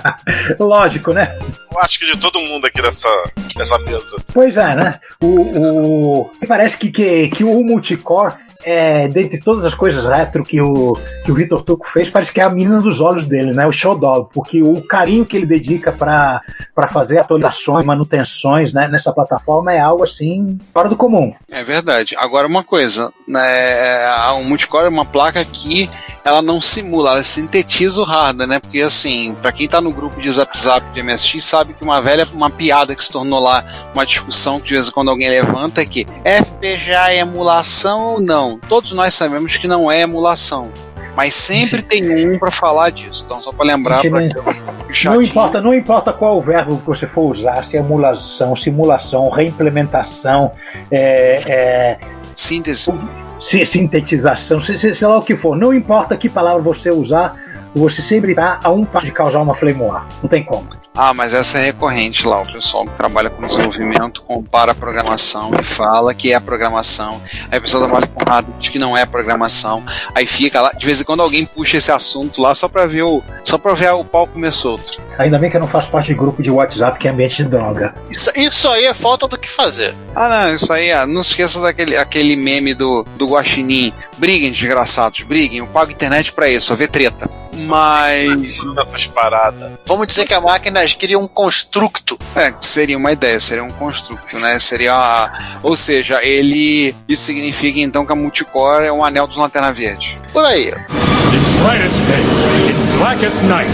(laughs) Lógico, né? Eu acho que de todo mundo aqui dessa, dessa mesa. Pois é, né? O, o... Parece que, que, que o multicore é, dentre todas as coisas retro que o, que o Vitor Tuco fez, parece que é a menina dos olhos dele, né? O show dog, porque o carinho que ele dedica para fazer atualizações, manutenções né, nessa plataforma é algo assim fora do comum. É verdade. Agora, uma coisa, né, o multicore é uma placa que ela não simula, ela sintetiza o hardware, né? Porque assim, para quem tá no grupo de Zap Zap de MSX sabe que uma velha, uma piada que se tornou lá uma discussão que de vez em quando alguém levanta é que FPGA é emulação ou não? Todos nós sabemos que não é emulação. Mas sempre tem um para falar disso. Então, só para lembrar. Pra não, não importa, não importa qual verbo que você for usar, se é emulação, simulação, reimplementação, é, é, síntese sintetização, sei, lá o que for, não importa que palavra você usar, você sempre está a um passo de causar uma flame war. Não tem como. Ah, mas essa é recorrente lá. O pessoal que trabalha com desenvolvimento compara a programação e fala que é programação. Aí a pessoa trabalha com hardware diz que não é programação. Aí fica lá. De vez em quando alguém puxa esse assunto lá só pra ver o, só pra ver o pau comer solto. Ainda bem que eu não faço parte de grupo de WhatsApp que é ambiente de droga. Isso, isso aí é falta do que fazer. Ah, não, isso aí, ah, não esqueça daquele aquele meme do, do Guaxinim. Briguem, desgraçados, briguem. Eu pago internet pra isso, só ver treta. Mas. Essas paradas. Vamos dizer que a máquina queria um constructo. É, seria uma ideia, seria um constructo, né? Seria. Ou seja, ele. Isso significa então que a multicore é um anel dos lanterna verde. Por aí. In brightest day, in blackest night,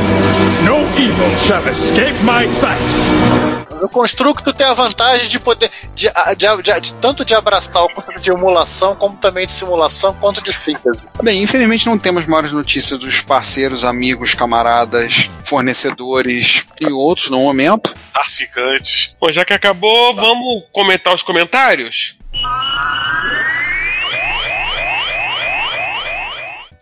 no evil shall escape my sight. O constructo tem a vantagem de poder de, de, de, de, tanto de abraçar o conceito de emulação, como também de simulação, quanto de síntese. Bem, infelizmente não temos maiores notícias dos parceiros, amigos, camaradas, fornecedores e outros no momento. Traficantes. Bom, já que acabou, vamos comentar os comentários?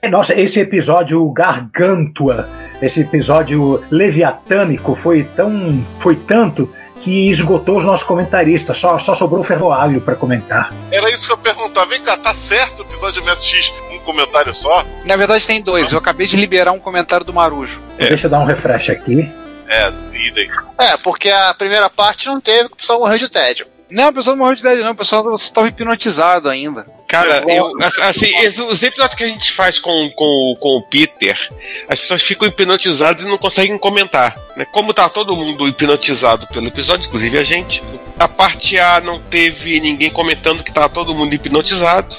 Nossa, esse episódio gargantua, esse episódio leviatânico foi tão, foi tanto que esgotou os nossos comentaristas, só, só sobrou o Ferroalho para comentar. Era isso que eu perguntava. Vem cá, tá certo o episódio de MSX um comentário só? Na verdade tem dois. Eu acabei de liberar um comentário do Marujo. É. Deixa eu dar um refresh aqui. É, idem. É, porque a primeira parte não teve, o pessoal morreu de tédio. Não, o pessoal não morreu de tédio, não. O pessoal estava hipnotizado ainda. Cara, eu, assim, os episódios que a gente faz com, com, com o Peter, as pessoas ficam hipnotizadas e não conseguem comentar. Né? Como tá todo mundo hipnotizado pelo episódio, inclusive a gente. A parte A não teve ninguém comentando que tá todo mundo hipnotizado.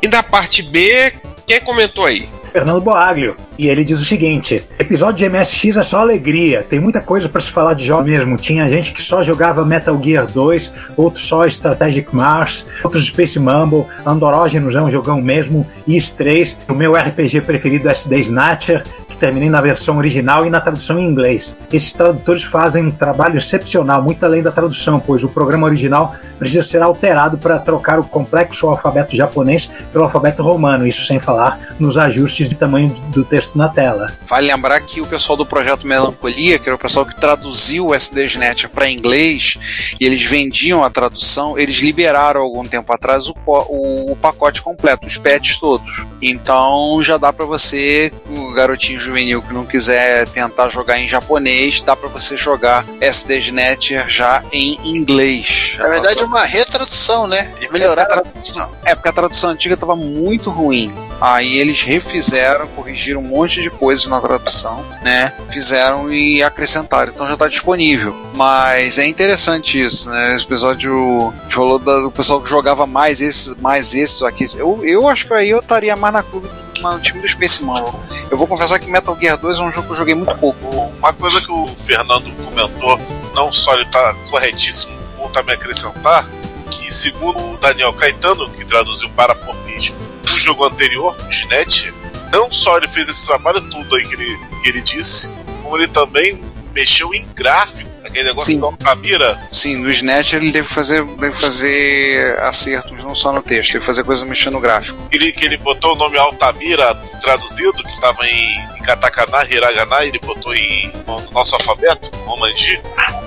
E na parte B, quem comentou aí? Fernando Boaglio. E ele diz o seguinte: episódio de MSX é só alegria, tem muita coisa para se falar de jogos mesmo. Tinha gente que só jogava Metal Gear 2, outros só Strategic Mars, outros Space Mumble, Andorógenos é um jogão mesmo, Is 3, o meu RPG preferido é Snatcher, que terminei na versão original e na tradução em inglês. Esses tradutores fazem um trabalho excepcional, muito além da tradução, pois o programa original precisa ser alterado para trocar o complexo alfabeto japonês pelo alfabeto romano, isso sem falar nos ajustes de tamanho do texto na tela. Vale lembrar que o pessoal do projeto Melancolia, que era o pessoal que traduziu o SDSnet para inglês, e eles vendiam a tradução, eles liberaram algum tempo atrás o, o, o pacote completo, os patches todos. Então já dá para você, o garotinho juvenil que não quiser tentar jogar em japonês, dá para você jogar SDSnet já em inglês. Na verdade, uma retradução, né? Eles melhoraram a tradução. É, porque a tradução antiga estava muito ruim. Aí eles refizeram, corrigiram um monte de coisas na tradução, né? Fizeram e acrescentaram. Então já está disponível. Mas é interessante isso, né? Esse episódio falou do pessoal que jogava mais esses, mais esses aqui. Eu, eu acho que aí eu estaria mais na clube no time do Space Marvel. Eu vou confessar que Metal Gear 2 é um jogo que eu joguei muito pouco. Uma coisa que o Fernando comentou, não só ele está corretíssimo, como também acrescentar, que segundo o Daniel Caetano, que traduziu para português o jogo anterior, o Ginete, não só ele fez esse trabalho todo aí que ele, que ele disse, como ele também mexeu em gráfico. Aquele negócio Sim. da Altamira. Sim, no Snatch ele deve fazer, deve fazer acertos não só no texto, ele fazer coisas mexendo no gráfico. Ele, que ele botou o nome Altamira traduzido, que estava em, em katakana, hiragana, ele botou em, no nosso alfabeto, Romanji,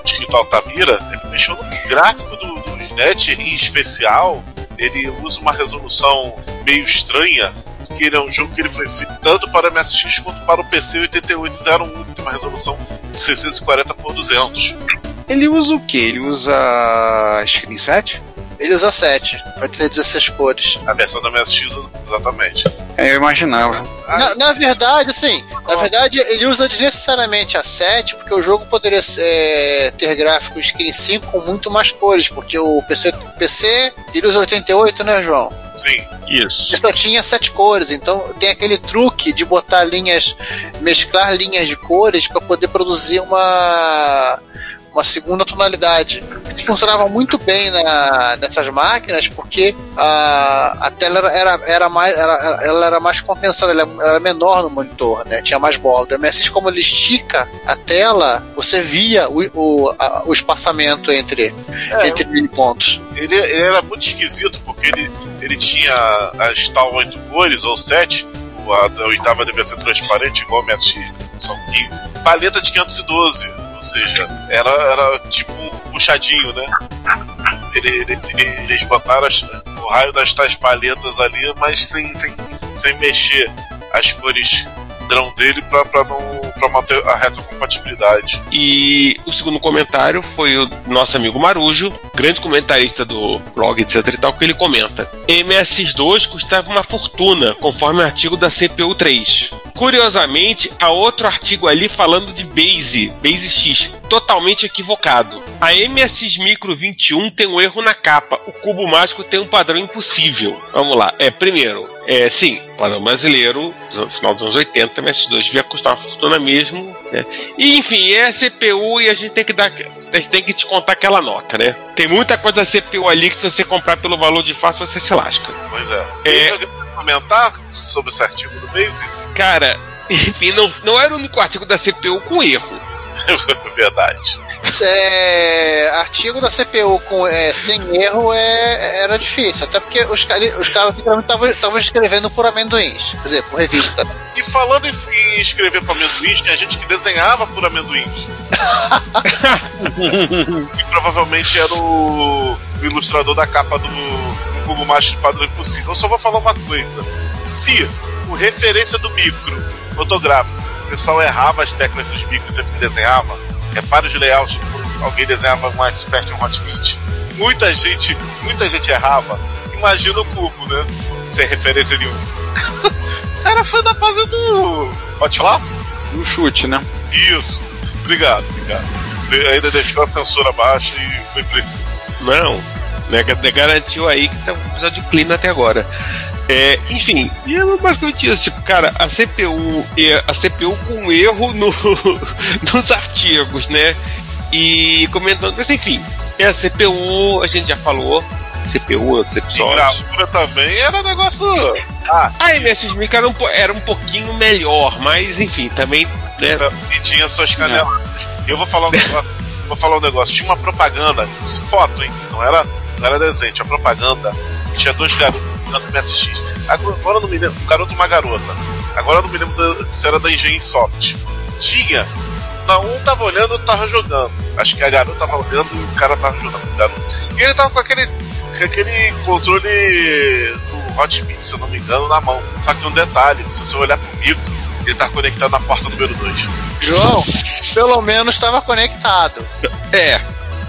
escrito Altamira. Ele mexeu no gráfico do, do Snatch em especial. Ele usa uma resolução meio estranha, porque ele é um jogo que ele foi feito tanto para MSX quanto para o PC 8801, que tem uma resolução de 640 por 200. Ele usa o que? Ele usa Screen 7? Ele usa 7, vai ter 16 cores. A versão da MSX, exatamente. É, eu imaginava. Na, na verdade, assim, na verdade ele usa desnecessariamente a 7, porque o jogo poderia é, ter gráfico Screen 5 com muito mais cores, porque o PC, PC ele usa 88, né, João? Sim. Isso. Ele só tinha sete cores, então tem aquele truque de botar linhas, mesclar linhas de cores para poder produzir uma uma segunda tonalidade. Isso funcionava muito bem na, nessas máquinas porque a, a tela era, era, era mais era, ela era mais condensada, ela era menor no monitor, né? Tinha mais borda. O MSX, como ele estica a tela, você via o, o, a, o espaçamento entre, É, entre pontos. Ele, ele era muito esquisito porque ele, ele tinha as tal oito cores ou sete. A, a oitava devia ser transparente, igual o MSX, são 15. Paleta de 512, ou seja, era, era tipo puxadinho, né? Ele- ele- eles botaram as- o raio das tais paletas ali, mas sem, sem, sem mexer as cores padrão dele pra, não, pra manter a retrocompatibilidade. E o segundo comentário foi o nosso amigo Marujo, grande comentarista do blog, etc e tal, que ele comenta. MS2 custava uma fortuna, conforme o artigo da CPU 3. Curiosamente, há outro artigo ali falando de Base, Base X, totalmente equivocado. A MSX Micro 21 tem um erro na capa, o cubo mágico tem um padrão impossível. Vamos lá, é, primeiro, é, sim, padrão brasileiro, final dos anos 80, MS2 devia custar uma fortuna mesmo, né? E enfim, é a CPU e a gente tem que dar. A gente tem que te contar aquela nota, né? Tem muita coisa da CPU ali que se você comprar pelo valor de fácil, você se lasca. Pois é. É. Tem comentar sobre esse artigo do Base? Cara, (laughs) enfim, não, não era o único artigo da CPU com erro. (laughs) Verdade. (laughs) É, artigo da CPU com, é, sem erro é, era difícil, até porque os, cari- os caras estavam escrevendo por amendoins, quer dizer, por revista. E falando em, em escrever para amendoins, tinha gente que desenhava por amendoins. (laughs) e provavelmente era o, o ilustrador da capa do, do Cubo Mágico Padrão Impossível. Eu só vou falar uma coisa. Se o referência do micro fotográfico, o pessoal errava as teclas dos micros que desenhava, repara os layouts, alguém desenhava um expert em um hotbit. Muita gente, muita gente errava. Imagina o cubo, né? Sem referência nenhuma. O cara foi da base do. Pode falar? Um chute, né? Isso. Obrigado, obrigado. De- Ainda deixou a censura baixa e foi preciso. Não, né, garantiu aí que tá um episódio clean até agora. É, enfim, e é basicamente isso. Tipo, cara, a CPU, a CPU com erro no, (laughs) nos artigos, né? E comentando, mas enfim, é a CPU, a gente já falou. CPU, outros episódios. também era negócio. Ah, A MS Mica era um, era um pouquinho melhor, mas enfim, também, né? e tinha suas caneladas. Eu vou falar um negócio. Vou falar um negócio. Tinha uma propaganda, foto, hein? Não era, não era desenho, tinha propaganda. Tinha dois garotos MSX. Agora não me lembro. Um garoto uma garota. Agora eu não me lembro da- se era da Engenho Soft. Tinha. Não, um tava olhando, outro tava jogando. Acho que a garota tava olhando e o cara tava jogando. o garoto. E ele tava com aquele, com aquele controle do Hot Mix, se eu não me engano, na mão. Só que tem um detalhe: se você olhar pro mico, ele tá conectado na porta número 2. João, pelo menos estava conectado. É,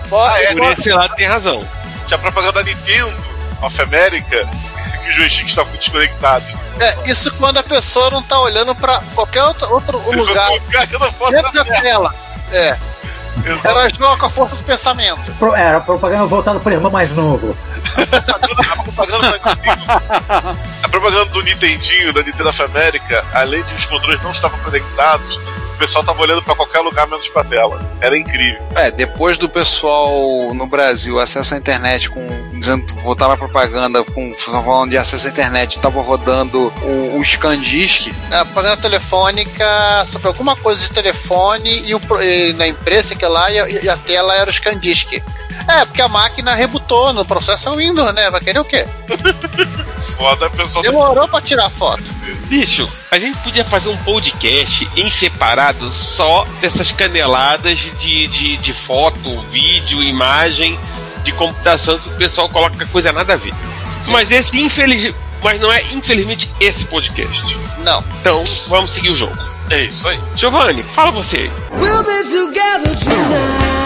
Fora, por esse lado tem razão. Tinha propaganda da Nintendo of America que os joysticks estavam desconectados. é, isso quando a pessoa não tá olhando pra qualquer outro, outro (laughs) lugar Cagando fora dentro da tela. É, era jogo com a força do pensamento. Pro- Era propaganda voltada pro irmão mais novo. (laughs) A propaganda, da Nintendo, a propaganda do Nintendinho, da Nintendo of America, além de os controles não estavam conectados, o pessoal tava olhando pra qualquer lugar menos pra tela. Era incrível. É, depois do pessoal no Brasil acesso à internet com dizendo voltar a propaganda com falando de acesso à internet, tava rodando o, o ScanDisk. A propaganda telefônica sobre alguma coisa de telefone e, o, e na empresa que é lá e a, e a tela era o ScanDisk. É, porque a máquina rebutou no processo Windows, né? Vai querer o quê? Foda, o pessoal Demorou pra tirar foto. Bicho, a gente podia fazer um podcast em separado só dessas caneladas de, de, de foto, vídeo, imagem, de computação que o pessoal coloca coisa nada a ver. Mas esse, infeliz... Mas não é, infelizmente, esse podcast. Não. Então, vamos seguir o jogo. É isso aí. Giovanni, fala você aí. We'll be together tonight.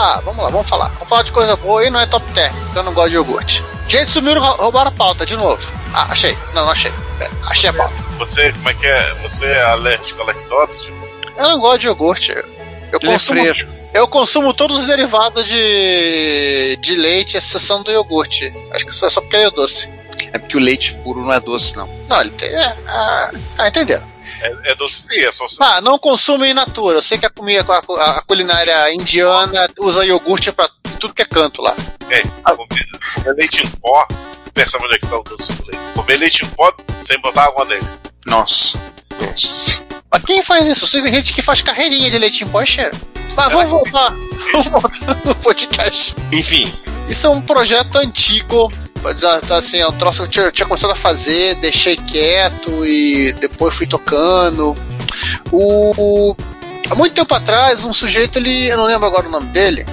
Opa, vamos lá, vamos falar. Vamos falar de coisa boa e não é top 10, porque eu não gosto de iogurte. Gente, sumiram, rou- roubaram a pauta de novo. Ah, achei. Não, não achei. Pera, achei a pauta. Você, como é que é? Você é alérgico à lactose? Tipo, Eu não gosto de iogurte. Eu Ele é consumo, eu consumo todos os derivados de, de leite, exceção do iogurte. Acho que isso é só porque ele é doce. É porque o leite puro não é doce, não. Não, ele tem. É, ah, ah, entenderam. É, é doce sim, é só. Ah, não consumo in natura. Eu sei que a, comida, a, a culinária indiana usa iogurte pra tudo que é canto lá. É, comer, comer leite em pó, você percebe onde é que tá o doce do leite. Comer leite em pó sem botar água nele. Nossa. Mas quem faz isso? Eu sei que tem gente que faz carreirinha de leite em pó e cheiro. Mas vamos voltar. (laughs) Vamos voltar no podcast. Enfim, Isso é um projeto antigo. Tá assim, é um troço que eu tinha, tinha começado a fazer, deixei quieto e depois fui tocando. O, há muito tempo atrás, um sujeito, ele, eu não lembro agora o nome dele,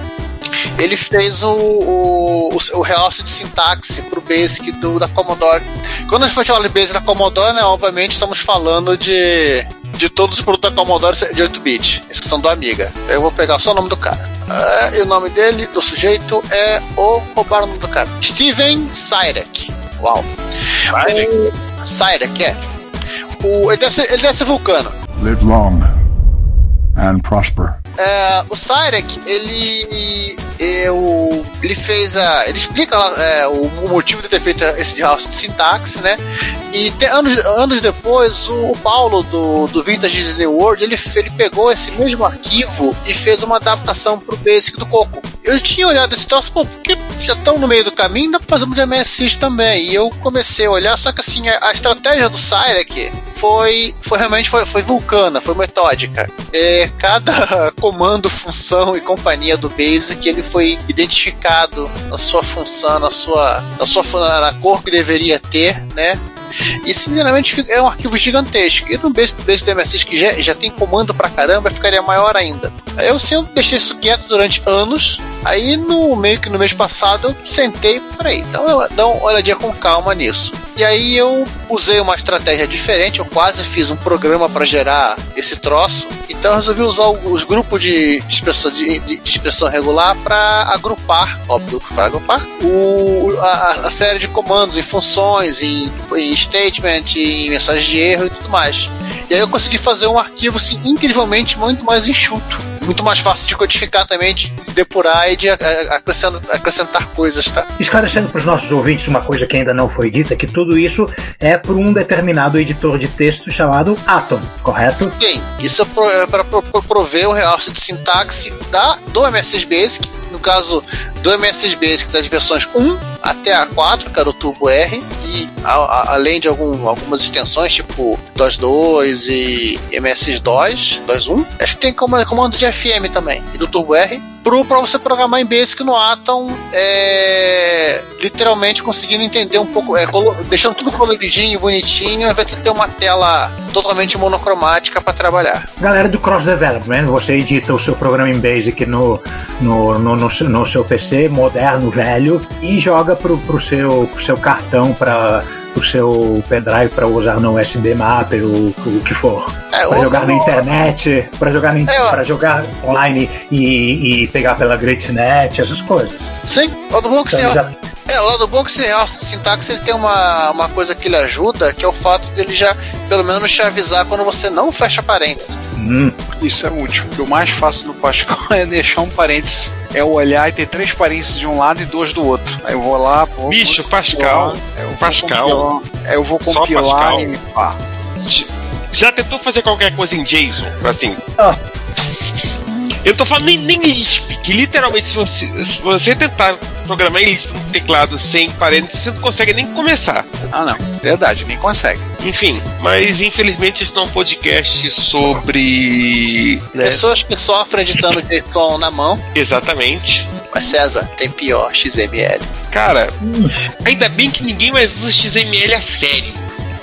ele fez o, o, o, o realce de sintaxe pro Basic do, da Commodore. Quando a gente vai falar de Basic da Commodore, né, obviamente estamos falando de, de todos os produtos da Commodore de 8-bit, exceção do Amiga. Eu vou pegar só o nome do cara. Ah, e o nome dele, do sujeito, é o roubar o nome do cara. Steven Syrek. Uau. O Syrek, é. O, ele, deve ser, ele deve ser vulcano. Live long and prosper. É, o Cyrek, ele. Eu, ele fez a. Ele explica é, o, motivo de ter feito esse house de sintaxe, né? E te- anos, anos depois, o, Paulo do, do Vintage Disney World ele, ele pegou esse mesmo arquivo e fez uma adaptação pro Basic do Coco. Eu tinha olhado esse troço, pô, porque já estão no meio do caminho, dá pra fazer um de MSX também. E eu comecei a olhar, só que assim, a, a estratégia do Cyrek foi, foi realmente foi, foi vulcana, foi metódica. É, cada (laughs) comando, função e companhia do Basic, ele foi identificado na sua função, na sua, na sua na cor que deveria ter, né? E sinceramente é um arquivo gigantesco. E no Basic, Basic do MSX que já, já tem comando pra caramba, ficaria maior ainda. Aí eu sempre deixei isso quieto durante anos. Aí no meio que no mês passado eu sentei, peraí, então dá uma olhadinha com calma nisso. E aí eu usei uma estratégia diferente, eu quase fiz um programa para gerar esse troço. Então eu resolvi usar os grupos de expressão, de, de expressão regular para agrupar, óbvio, para agrupar, o, a, a série de comandos em funções, em, em statement, em mensagem de erro e tudo mais. E aí eu consegui fazer um arquivo assim, incrivelmente muito mais enxuto muito mais fácil de codificar também, de depurar e de a- acrescentar, acrescentar coisas, tá? Esclarecendo para os nossos ouvintes uma coisa que ainda não foi dita, que tudo isso é por um determinado editor de texto chamado Atom, correto? Sim, isso é para prover o realce de sintaxe da, do MSX Basic, no caso do MSX Basic das versões 1 até a 4, que era o Turbo R, e a- a- além de algum- algumas extensões, tipo DOS 2 e MSX DOS, DOS 1, acho que tem comando, de FM também, e do Turbo R, para você programar em Basic no Atom, é, literalmente conseguindo entender um pouco, é, colo- deixando tudo coloridinho, bonitinho, de ter uma tela totalmente monocromática para trabalhar. Galera do Cross Development, você edita o seu programa em Basic no, no, no, no no seu PC moderno, velho, e joga pro, pro, seu, pro seu cartão, para o seu pendrive para usar no USB Mapper, o, o que for. É, para jogar na internet, para jogar, na, É, jogar online e, e pegar pela GreatNet, essas coisas. Sim, o que Então, já- É, o lado bom que esse de sintaxe ele tem uma, uma coisa que ele ajuda, que é o fato dele já, pelo menos, te avisar quando você não fecha parênteses. Hum, Isso é útil, porque o mais fácil no Pascal (laughs) é deixar um parênteses. É eu olhar e ter três parênteses de um lado e dois do outro. Aí eu vou lá, vou. Bicho, Pascal. eu vou Pascal. compilar, Aí eu vou compilar Pascal. e pá. Já tentou fazer qualquer coisa em JSON? Assim. Ah. Eu tô falando nem, nem Lisp, que literalmente se você, se você tentar programar em Lisp no teclado sem parênteses, você não consegue nem começar. Ah, não. Verdade, nem consegue. Enfim, mas infelizmente esse não é um podcast sobre. né, Pessoas que sofrem editando JSON na mão, Exatamente. mas César, tem pior, XML. Cara, ainda bem que ninguém mais usa XML a sério.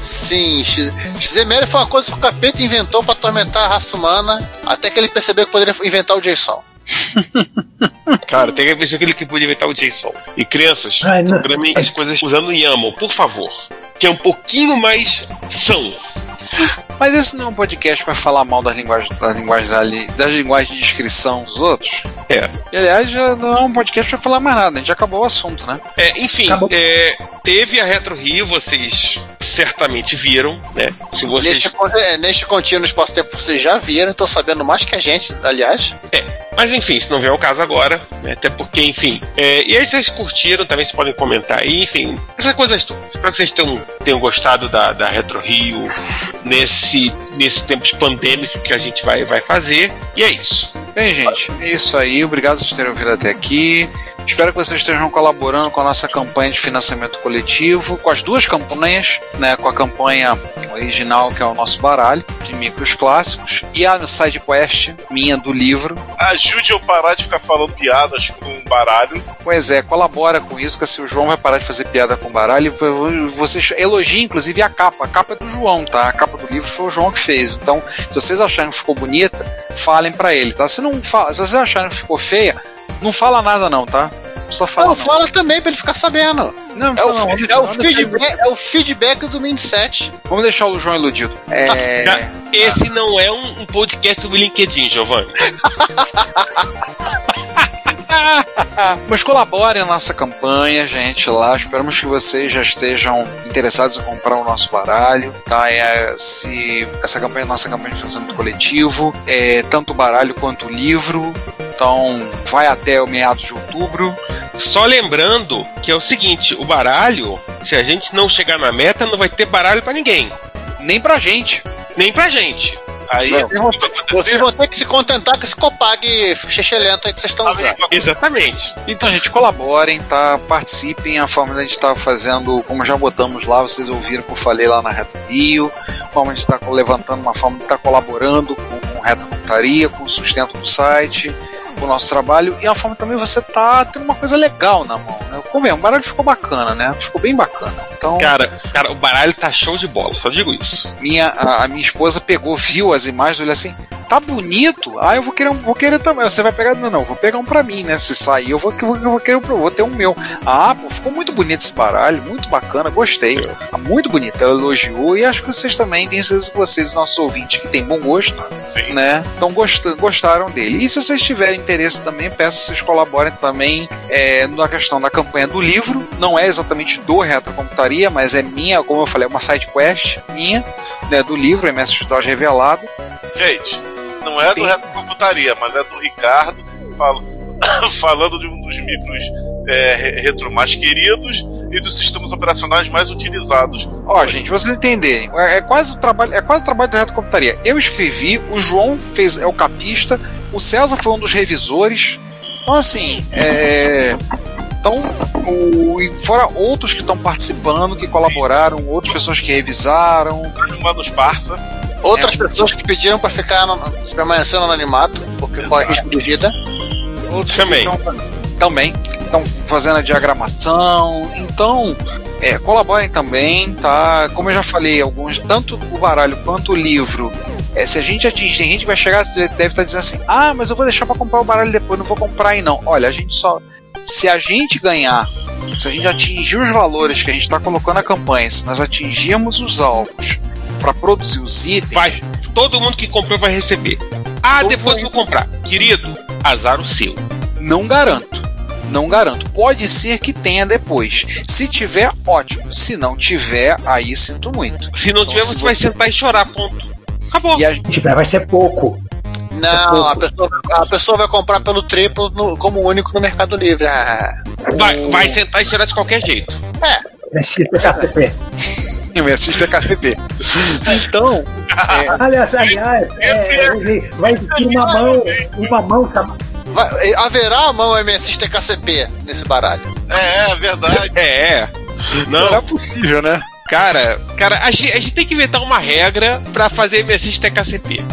Sim, X- XML foi uma coisa que o capeta inventou para atormentar a raça humana, até que ele percebeu que poderia inventar o JSON. (laughs) Cara, tem que ver que ele que podia inventar o JSON. E crianças, Ai, programem as coisas usando YAML, por favor. Que é um pouquinho mais são. Mas esse não é um podcast para falar mal das linguagens, das linguagens ali, das linguagens de descrição dos outros. É. E, aliás, já não é um podcast para falar mais nada, a gente já acabou o assunto, né? É, enfim, é, teve a Retro Rio, vocês certamente viram, né? Se vocês. Neste, é, neste contínuo espaço-tempo vocês já viram, estão sabendo mais que a gente, aliás. Mas enfim, se não vier o caso agora, né? até porque, enfim. é, e aí vocês curtiram, também vocês podem comentar aí, enfim, essas coisas todas. Espero que vocês tenham, tenham gostado da, da Retro Rio nesse, nesse tempo de pandêmico que a gente vai, vai fazer. E é isso. Bem, gente, é isso aí. Obrigado por terem ouvido até aqui. Espero que vocês estejam colaborando com a nossa campanha de financiamento coletivo, com as duas campanhas, né? Com a campanha original, que é o nosso baralho de micros clássicos, e a side quest minha do livro. Ajude eu parar de ficar falando piadas com baralho. Pois é, colabora com isso, que assim o João vai parar de fazer piada com baralho. Vocês elogiem, inclusive, a capa. A capa é do João, tá? A capa do livro foi o João que fez. Então, se vocês acharem que ficou bonita, falem pra ele, tá? Se não fala, se vocês acharem que ficou feia, não fala nada não, tá? Só fala. Não, fala também pra ele ficar sabendo. Não, É o, não, fi- não, é o não, feedback, é o feedback do Mindset. Vamos deixar o João iludido. É. Já- Esse não é um, um podcast sobre LinkedIn, Giovanni. (laughs) (laughs) Mas colaborem na nossa campanha, gente, lá. Esperamos que vocês já estejam interessados em comprar o nosso baralho, tá? É, se essa campanha é nossa campanha de financiamento coletivo, é tanto o baralho quanto o livro. Então, vai até o meados de outubro. Só lembrando que é o seguinte: o baralho, se a gente não chegar na meta, não vai ter baralho pra ninguém. Nem pra gente. Nem pra gente. Aí Não. Vocês vão ter que se contentar com esse Copag xexelento aí que vocês estão usando. Exatamente. Então, gente, colaborem, tá? Participem. A forma da gente tá fazendo, como já botamos lá, vocês ouviram que eu falei lá na Reto Rio. A forma de estar levantando, uma forma de estar colaborando com, com Reto Computaria, com o sustento do site, o nosso trabalho. E a forma também você tá tendo uma coisa legal na mão, né? Como é, o baralho ficou bacana, né? Ficou bem bacana. Então, Cara, cara, o baralho tá show de bola, só digo isso. minha, a, a minha esposa pegou, viu as imagens, olha assim, tá bonito. Ah, eu vou querer um, vou querer também. Você vai pegar? Não, não, vou pegar um pra mim, né? Se sair, eu vou, eu vou, eu vou querer um vou ter um meu. Ah, pô, ficou muito bonito esse baralho, muito bacana, gostei. Tá muito bonito. Ela elogiou e acho que vocês também, tenho certeza que vocês, nossos ouvintes, que têm bom gosto, Sim. né? Então gost, gostaram dele. E se vocês tiverem interesse também, peço que vocês colaborem também é, na questão da campanha do livro. Não é exatamente do Retrocomputaria, mas é minha, como eu falei, é uma side quest minha, né, do livro MS-DOS Revelado. Gente, não é do Sim. Reto Computaria mas é do Ricardo, falo, (coughs) falando de um dos micros é, re- retro mais queridos e dos sistemas operacionais mais utilizados. Ó, gente, pra vocês entenderem, é, é quase o trabalho, é quase o trabalho do Reto Computaria. Eu escrevi, o João fez é o capista, o César foi um dos revisores. Então assim, é, então o, e fora outros que estão participando, que colaboraram, outras pessoas que revisaram. Manos Parça. Outras É. pessoas que pediram pra ficar no, permanecer no anonimato, porque corre risco de vida. Outros Também. também estão fazendo a diagramação. Então, é, colaborem também, tá? Como eu já falei, alguns, tanto o baralho quanto o livro. é, se a gente atingir, tem gente que vai chegar, deve estar dizendo assim: ah, mas eu vou deixar pra comprar o baralho depois, não vou comprar aí não. Olha, a gente só. Se a gente ganhar, se a gente atingir os valores que a gente está colocando na campanha, se nós atingirmos os alvos para produzir os itens. Vai, todo mundo que comprou vai receber. Ah, depois eu vou comprar. Querido, azar o seu. Não garanto. Não garanto. Pode ser que tenha depois. Se tiver, ótimo. Se não tiver, aí sinto muito. Se não tiver, se você vai sentar e chorar, ponto. Acabou. E a, Se tiver, vai ser pouco. Não, a pessoa, a pessoa vai comprar pelo triplo no- como único no Mercado Livre. Ah, Vai, vai sentar e chorar de qualquer jeito. STKCP. eu assisto a KCP. Então, (laughs) Aliás, aliás, é, ele vai existir uma mão, uma mão chamada. vai- haverá a mão MSX TKCP nesse baralho. É, é verdade. É. Não, não é possível, né? Cara, cara, a gente, a gente tem que inventar uma regra pra fazer MSX TKCP.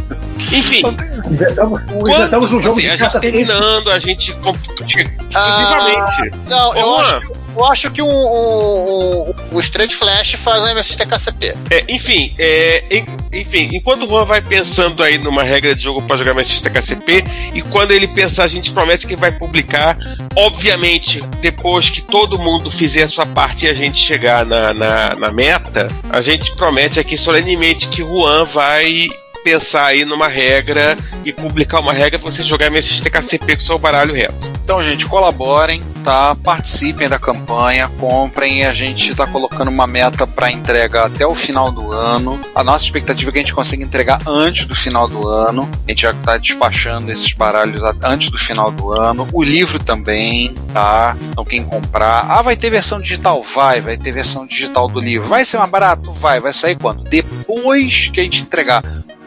Enfim, Inventamos, quando inventamos um jogo assim, de a gente terminando, a gente exclusivamente. Ah, não, eu Ô, acho. Eu acho que um, um, um, um Straight Flash faz um MSX TKCP. É, enfim, é, en- enfim, enquanto o Juan vai pensando aí numa regra de jogo pra jogar MSX TKCP, e quando ele pensar, a gente promete que vai publicar. Obviamente, depois que todo mundo fizer a sua parte e a gente chegar na, na, na meta, a gente promete aqui solenemente que o Juan vai pensar aí numa regra e publicar uma regra pra você jogar MSX TKCP com seu baralho reto. Então, gente, colaborem, tá? Participem da campanha, comprem. A gente tá colocando uma meta para entrega até o final do ano. A nossa expectativa é que a gente consiga entregar antes do final do ano. A gente já tá despachando esses baralhos antes do final do ano. O livro também, tá? Então, quem comprar. Ah, vai ter versão digital? Vai, vai ter versão digital do livro. Vai ser mais barato? Vai. Vai sair quando? Depois que a gente entregar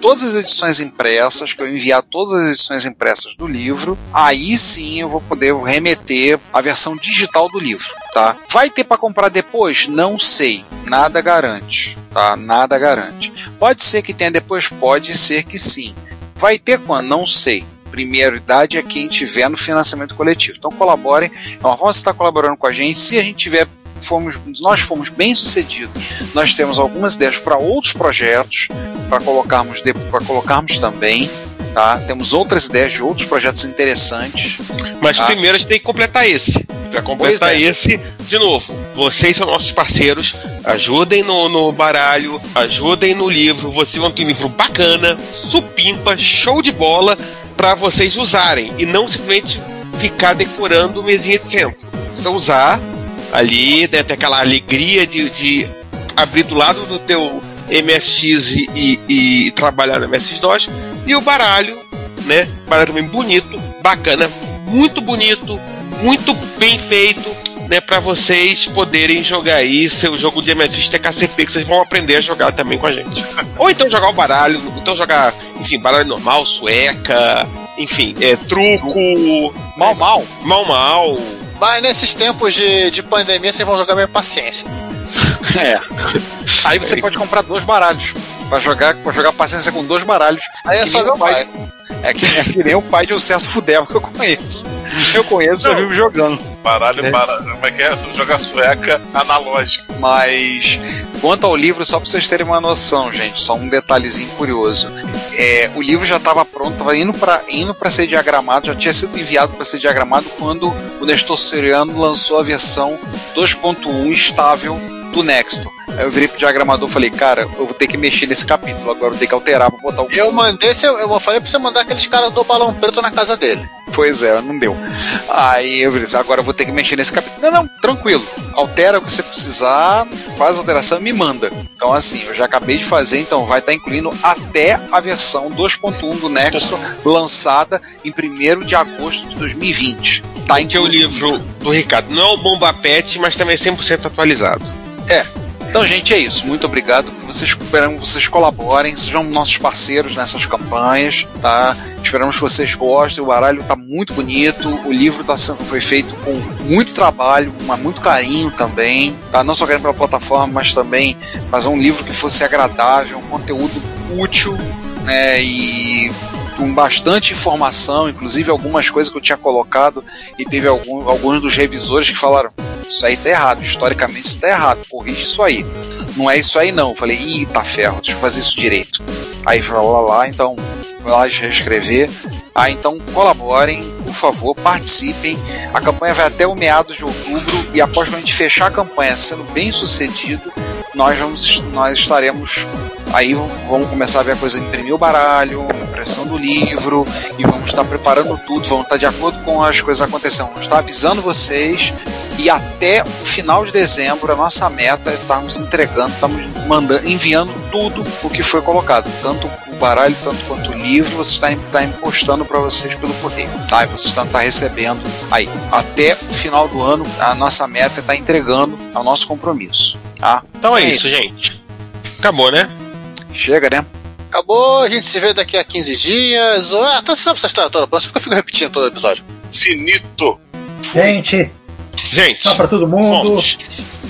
todas as edições impressas, que eu enviar todas as edições impressas do livro, aí sim eu vou poder remeter a versão digital do livro, tá? Vai ter para comprar depois? Não sei, nada garante, tá? Nada garante. Pode ser que tenha depois, pode ser que sim. Vai ter quando? Não sei. Prioridade é quem tiver no financiamento coletivo. Então colaborem. É uma forma de estar colaborando com a gente. Se a gente tiver, fomos, nós fomos bem sucedidos, nós temos algumas ideias para outros projetos para colocarmos para colocarmos também. Tá? Temos outras ideias de outros projetos interessantes. Mas tá? primeiro a gente tem que completar esse. Pra completar é. esse, de novo, vocês são nossos parceiros. Ajudem no, no baralho, ajudem no livro. Vocês vão ter um livro bacana, supimpa, show de bola, pra vocês usarem. E não simplesmente ficar decorando mesinha de centro. Precisa usar ali, né, ter aquela alegria de, de abrir do lado do teu MSX e, e- e trabalhar no MS-DOS. E o baralho, né? Baralho também bonito, bacana, muito bonito, muito bem feito, né? Pra vocês poderem jogar aí seu jogo de MSX TKCP, que vocês vão aprender a jogar também com a gente. Ou então jogar o baralho, então jogar, enfim, baralho normal, sueca, enfim, é, truco. Mal, mal. Mal, mal. Mas nesses tempos de, de pandemia, vocês vão jogar meio paciência. É. Aí você pode comprar dois baralhos. Pra jogar, pra jogar paciência com dois baralhos. Aí é só meu pai. pai. É que, é que nem o pai de um certo fudel que eu conheço. Eu conheço, eu vivo jogando. Baralho, É. baralho. Como é que é? Jogar sueca analógica. Mas quanto ao livro, só pra vocês terem uma noção, gente, só um detalhezinho curioso. É, o livro já estava pronto, estava indo para indo pra ser diagramado, já tinha sido enviado para ser diagramado quando o Nestor Soriano lançou a versão 2.1 estável do Nexto. Aí eu virei pro diagramador e falei, cara, eu vou ter que mexer nesse capítulo, agora eu vou ter que alterar pra botar o. Eu mandei, eu falei pra você mandar aqueles caras do balão preto na casa dele. Pois é, não deu. Aí eu falei, agora eu vou ter que mexer nesse capítulo. Não, não, tranquilo. Altera o que você precisar, faz a alteração e me manda. Então, assim, eu já acabei de fazer, então vai estar incluindo até a versão 2.1 do Nexo, lançada em 1 de agosto de 2020. Tá Que é o livro do Ricardo. Não é o Bomba Pet, mas também é 100% atualizado. É. Então, gente, é isso. Muito obrigado. Vocês, esperamos que vocês colaborem, sejam nossos parceiros nessas campanhas, tá? Esperamos que vocês gostem. O baralho tá muito bonito. O livro tá sendo, foi feito com muito trabalho, com muito carinho também, tá? Não só querendo pela plataforma, mas também fazer um livro que fosse agradável, um conteúdo útil, né? E com bastante informação, inclusive algumas coisas que eu tinha colocado e teve algum, alguns dos revisores que falaram isso aí tá errado, historicamente isso tá errado, corrige isso aí. Não é isso aí não. Eu falei, ih, tá ferro, deixa eu fazer isso direito. Aí falou lá, lá, então, foi lá reescrever. Ah, então colaborem, por favor, participem. A campanha vai até o meados de outubro e após a gente fechar a campanha sendo bem sucedido, nós vamos nós estaremos aí vamos começar a ver a coisa imprimir o baralho, impressão do livro e vamos estar preparando tudo, vamos estar de acordo com as coisas acontecendo, vamos estar avisando vocês e até o final de dezembro a nossa meta é estarmos entregando, estamos mandando, enviando tudo o que foi colocado, tanto o baralho tanto quanto o livro, você está tá postando para vocês pelo correio, tá? E vocês estão tá recebendo aí até o final do ano a nossa meta é estar entregando ao nosso compromisso, tá? Então é isso, gente. Acabou, né? Chega, né? Acabou, a gente se vê daqui a 15 dias. Ah, tá, você sabe essa história toda, por que eu fico repetindo todo episódio? Finito. Gente, Gente, só para todo mundo. fomos.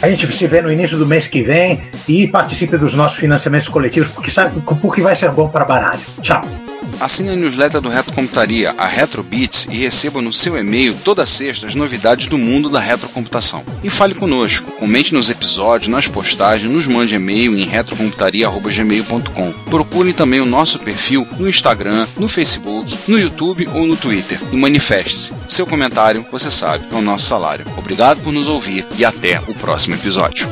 A gente se vê no início do mês que vem e participe dos nossos financiamentos coletivos, porque sabe porque vai ser bom para baralho. Tchau. Assine a newsletter do Retrocomputaria, a Retrobits, e receba no seu e-mail toda sexta as novidades do mundo da retrocomputação. E fale conosco, comente nos episódios, nas postagens, nos mande e-mail em retrocomputaria.gmail.com. Procure também o nosso perfil no Instagram, no Facebook, no YouTube ou no Twitter e manifeste-se. Seu comentário, você sabe, é o nosso salário. Obrigado por nos ouvir e até o próximo episódio.